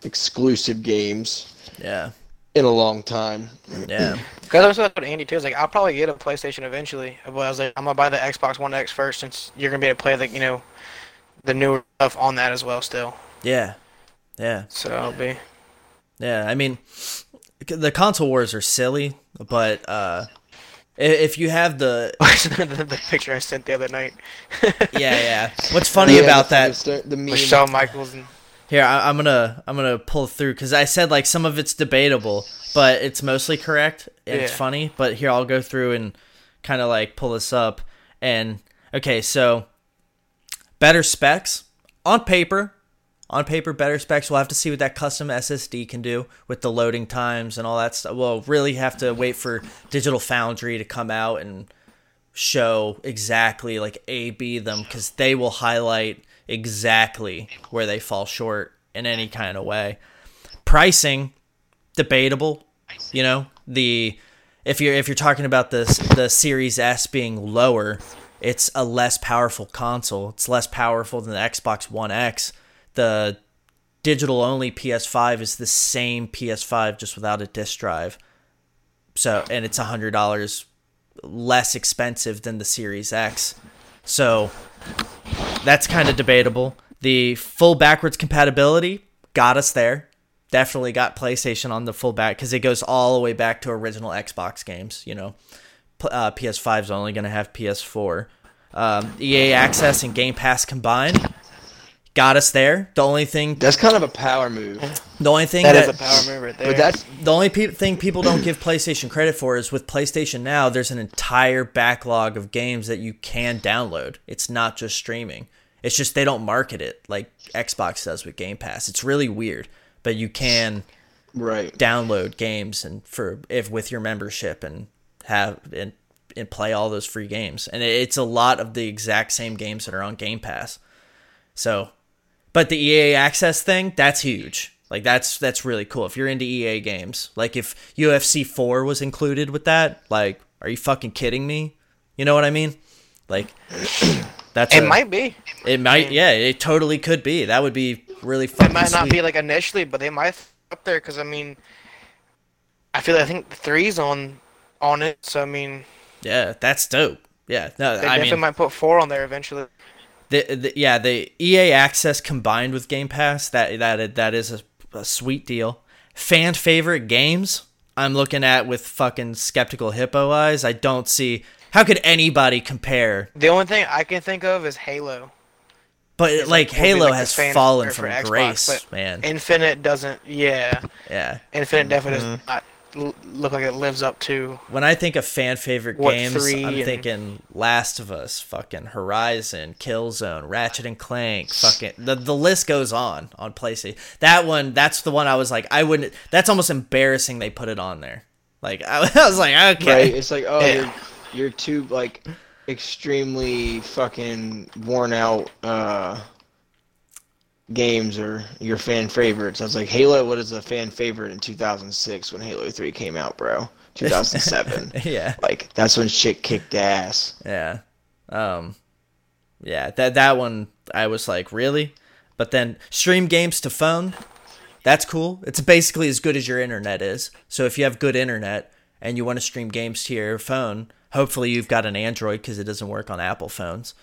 exclusive games yeah, in a long time. yeah, Because I was with Andy too. I was like, I'll probably get a PlayStation eventually. But I was like, I'm gonna buy the Xbox One X first, since you're gonna be able to play the, you know, the newer stuff on that as well still. yeah, yeah, So I'll be. Yeah. I mean, the console wars are silly, but uh, if you have the the, the picture I sent the other night. yeah, yeah. What's funny Yeah, about the that fucking st- the meme. With Michaels and Here, I, I'm gonna I'm gonna pull through because I said like some of it's debatable, but it's mostly correct and it's funny. But here, I'll go through and kind of like pull this up. And okay, so better specs on paper. On paper, better specs. We'll have to see what that custom SSD can do with the loading times and all that stuff. We'll really have to wait for Digital Foundry to come out and show exactly like A B them because they will highlight exactly where they fall short in any kind of way. Pricing, debatable. You know the if you're if you're talking about this the Series S being lower, it's a less powerful console. It's less powerful than the Xbox One X. The digital only PS5 is the same PS5 just without a disc drive. So and it's hundred dollars less expensive than the Series X. So that's kind of debatable. The full backwards compatibility got us there. Definitely got PlayStation on the full back because it goes all the way back to original Xbox games. You know, uh, PS5 is only going to have PS4. Um, EA Access and Game Pass combined got us there. The only thing, That's kind of a power move. the only thing that that, is a power move right there. But that's the only pe- thing people don't give PlayStation credit for is with PlayStation Now, there's an entire backlog of games that you can download. It's not just streaming. It's just they don't market it like Xbox does with Game Pass. It's really weird, but you can right. download games and for if with your membership and have and, and play all those free games. And it's a lot of the exact same games that are on Game Pass. So, but the EA Access thing, that's huge. Like that's that's really cool. If you're into EA games, like if UFC 4 was included with that, like are you fucking kidding me? You know what I mean? Like that's it a- might be. it might yeah, it totally could be. That would be really fun. It fucking might not be like initially, but they might up there because I mean, I feel like I think the three's on on it. So I mean, yeah, that's dope. Yeah, no, they I definitely mean, might put four on there eventually. The, the yeah the EA Access combined with Game Pass that that that is a, a sweet deal. Fan favorite games I'm looking at with fucking skeptical hippo eyes. I don't see how could anybody compare. The only thing I can think of is Halo. But It's like would Halo the has fallen from Xbox, grace, man. Infinite doesn't. Yeah, yeah. Infinite definitely does mm-hmm. not l- look like it lives up to. When I think of fan favorite What, games, I'm and- thinking Last of Us, fucking Horizon, Killzone, Ratchet and Clank, fucking the the list goes on on PlayStation. That one, that's the one I was like, I wouldn't. That's almost embarrassing they put it on there. Like I, I was like, okay, Right. It's like, oh, Yeah. you're, you're too like extremely fucking worn out uh, games are your fan favorites. I was like, Halo, what is a fan favorite in 2006 when Halo 3 came out, bro? 2007. yeah. like that's when shit kicked ass. Yeah. Um yeah, that that one I was like, "Really?" But then stream games to phone, that's cool. It's basically as good as your internet is. So if you have good internet and you want to stream games to your phone, hopefully you've got an Android cuz it doesn't work on Apple phones.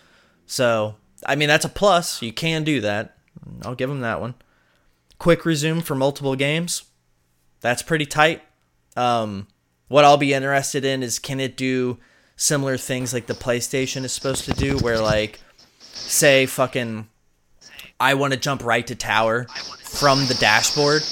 So, I mean, that's a plus. You can do that. I'll give them that one. Quick resume for multiple games. That's pretty tight. Um what I'll be interested in is can it do similar things like the PlayStation is supposed to do, where like, say, fucking, I want to jump right to tower from the dashboard.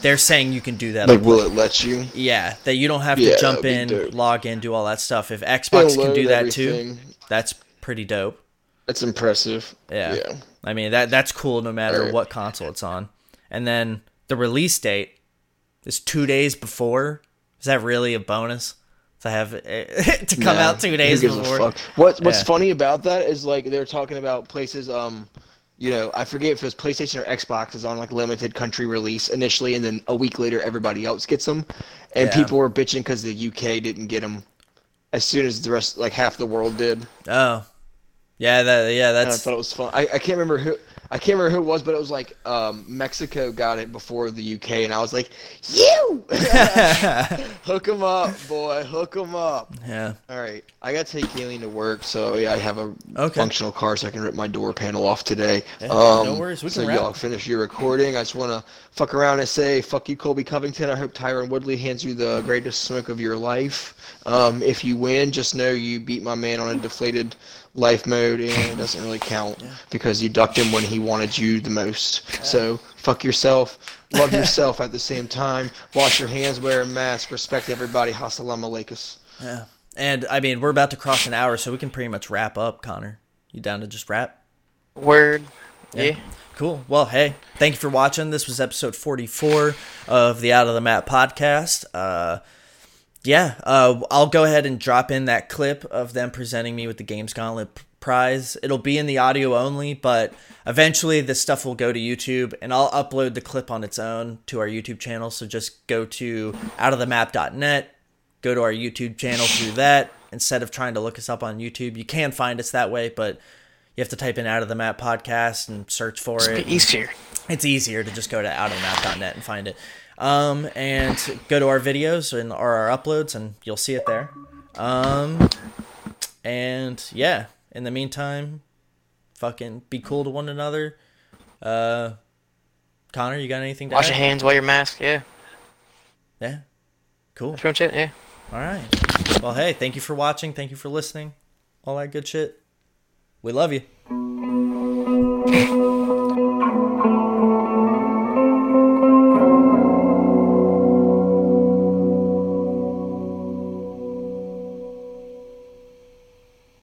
They're saying you can do that. Like, will it let you? yeah, that you don't have to jump in, dope. log in, do all that stuff. If Xbox can do that too, that's pretty dope. That's impressive. Yeah. Yeah. I mean that that's cool no matter what console it's on. And then the release date is two days before. Is that really a bonus? To have it to come Nah, out two days before. What What's Yeah. funny about that is like they're talking about places. Um, you know, I forget if it was PlayStation or Xbox is on like limited country release initially, and then a week later everybody else gets them, and Yeah. people were bitching because the UK didn't get them as soon as the rest, like half the world did. Oh, yeah, that yeah, And I that's thought it was fun. I, I can't remember who. I can't remember who it was, but it was like um, Mexico got it before the UK, and I was like, "You, hook 'em up, boy, hook 'em up." yeah. All right, I gotta take Kayleen to work, so yeah, I have a Okay. functional car, so I can rip my door panel off today. Yeah, um, no worries, we so wrap. y'all finish your recording. I just wanna fuck around and say, "Fuck you, Colby Covington." I hope Tyron Woodley hands you the greatest smoke of your life. Um, if you win, just know you beat my man on a deflated life mode, and it doesn't really count because you ducked him when he wanted you the most. So fuck yourself. Love yourself at the same time. Wash your hands, wear a mask, respect everybody. Assalamu alaikum. Yeah. And I mean, we're about to cross an hour, so we can pretty much wrap up, Connor. You down to just wrap? Word. Yeah. Cool. Well, hey, thank you for watching. This was episode 44 of the Out of the Map podcast. Uh, yeah, uh, I'll go ahead and drop in that clip of them presenting me with the Games Gauntlet prize. It'll be in the audio only, but eventually this stuff will go to YouTube, and I'll upload the clip on its own to our YouTube channel. So just go to outofthemap.net, go to our YouTube channel through that instead of trying to look us up on YouTube. You can find us that way, but you have to type in Out of the Map podcast and search for It's it. It's easier. It's easier to just go to outofthemap.net and find it. Um, and go to our videos and or our uploads, and you'll see it there. Um, and yeah, in the meantime, fucking be cool to one another. Uh, Connor, you got anything to Wash add? your hands, wear your mask. Yeah. Yeah, cool. That's pretty much it. Yeah. All right. Well, hey, thank you for watching. Thank you for listening. All that good shit. We love you.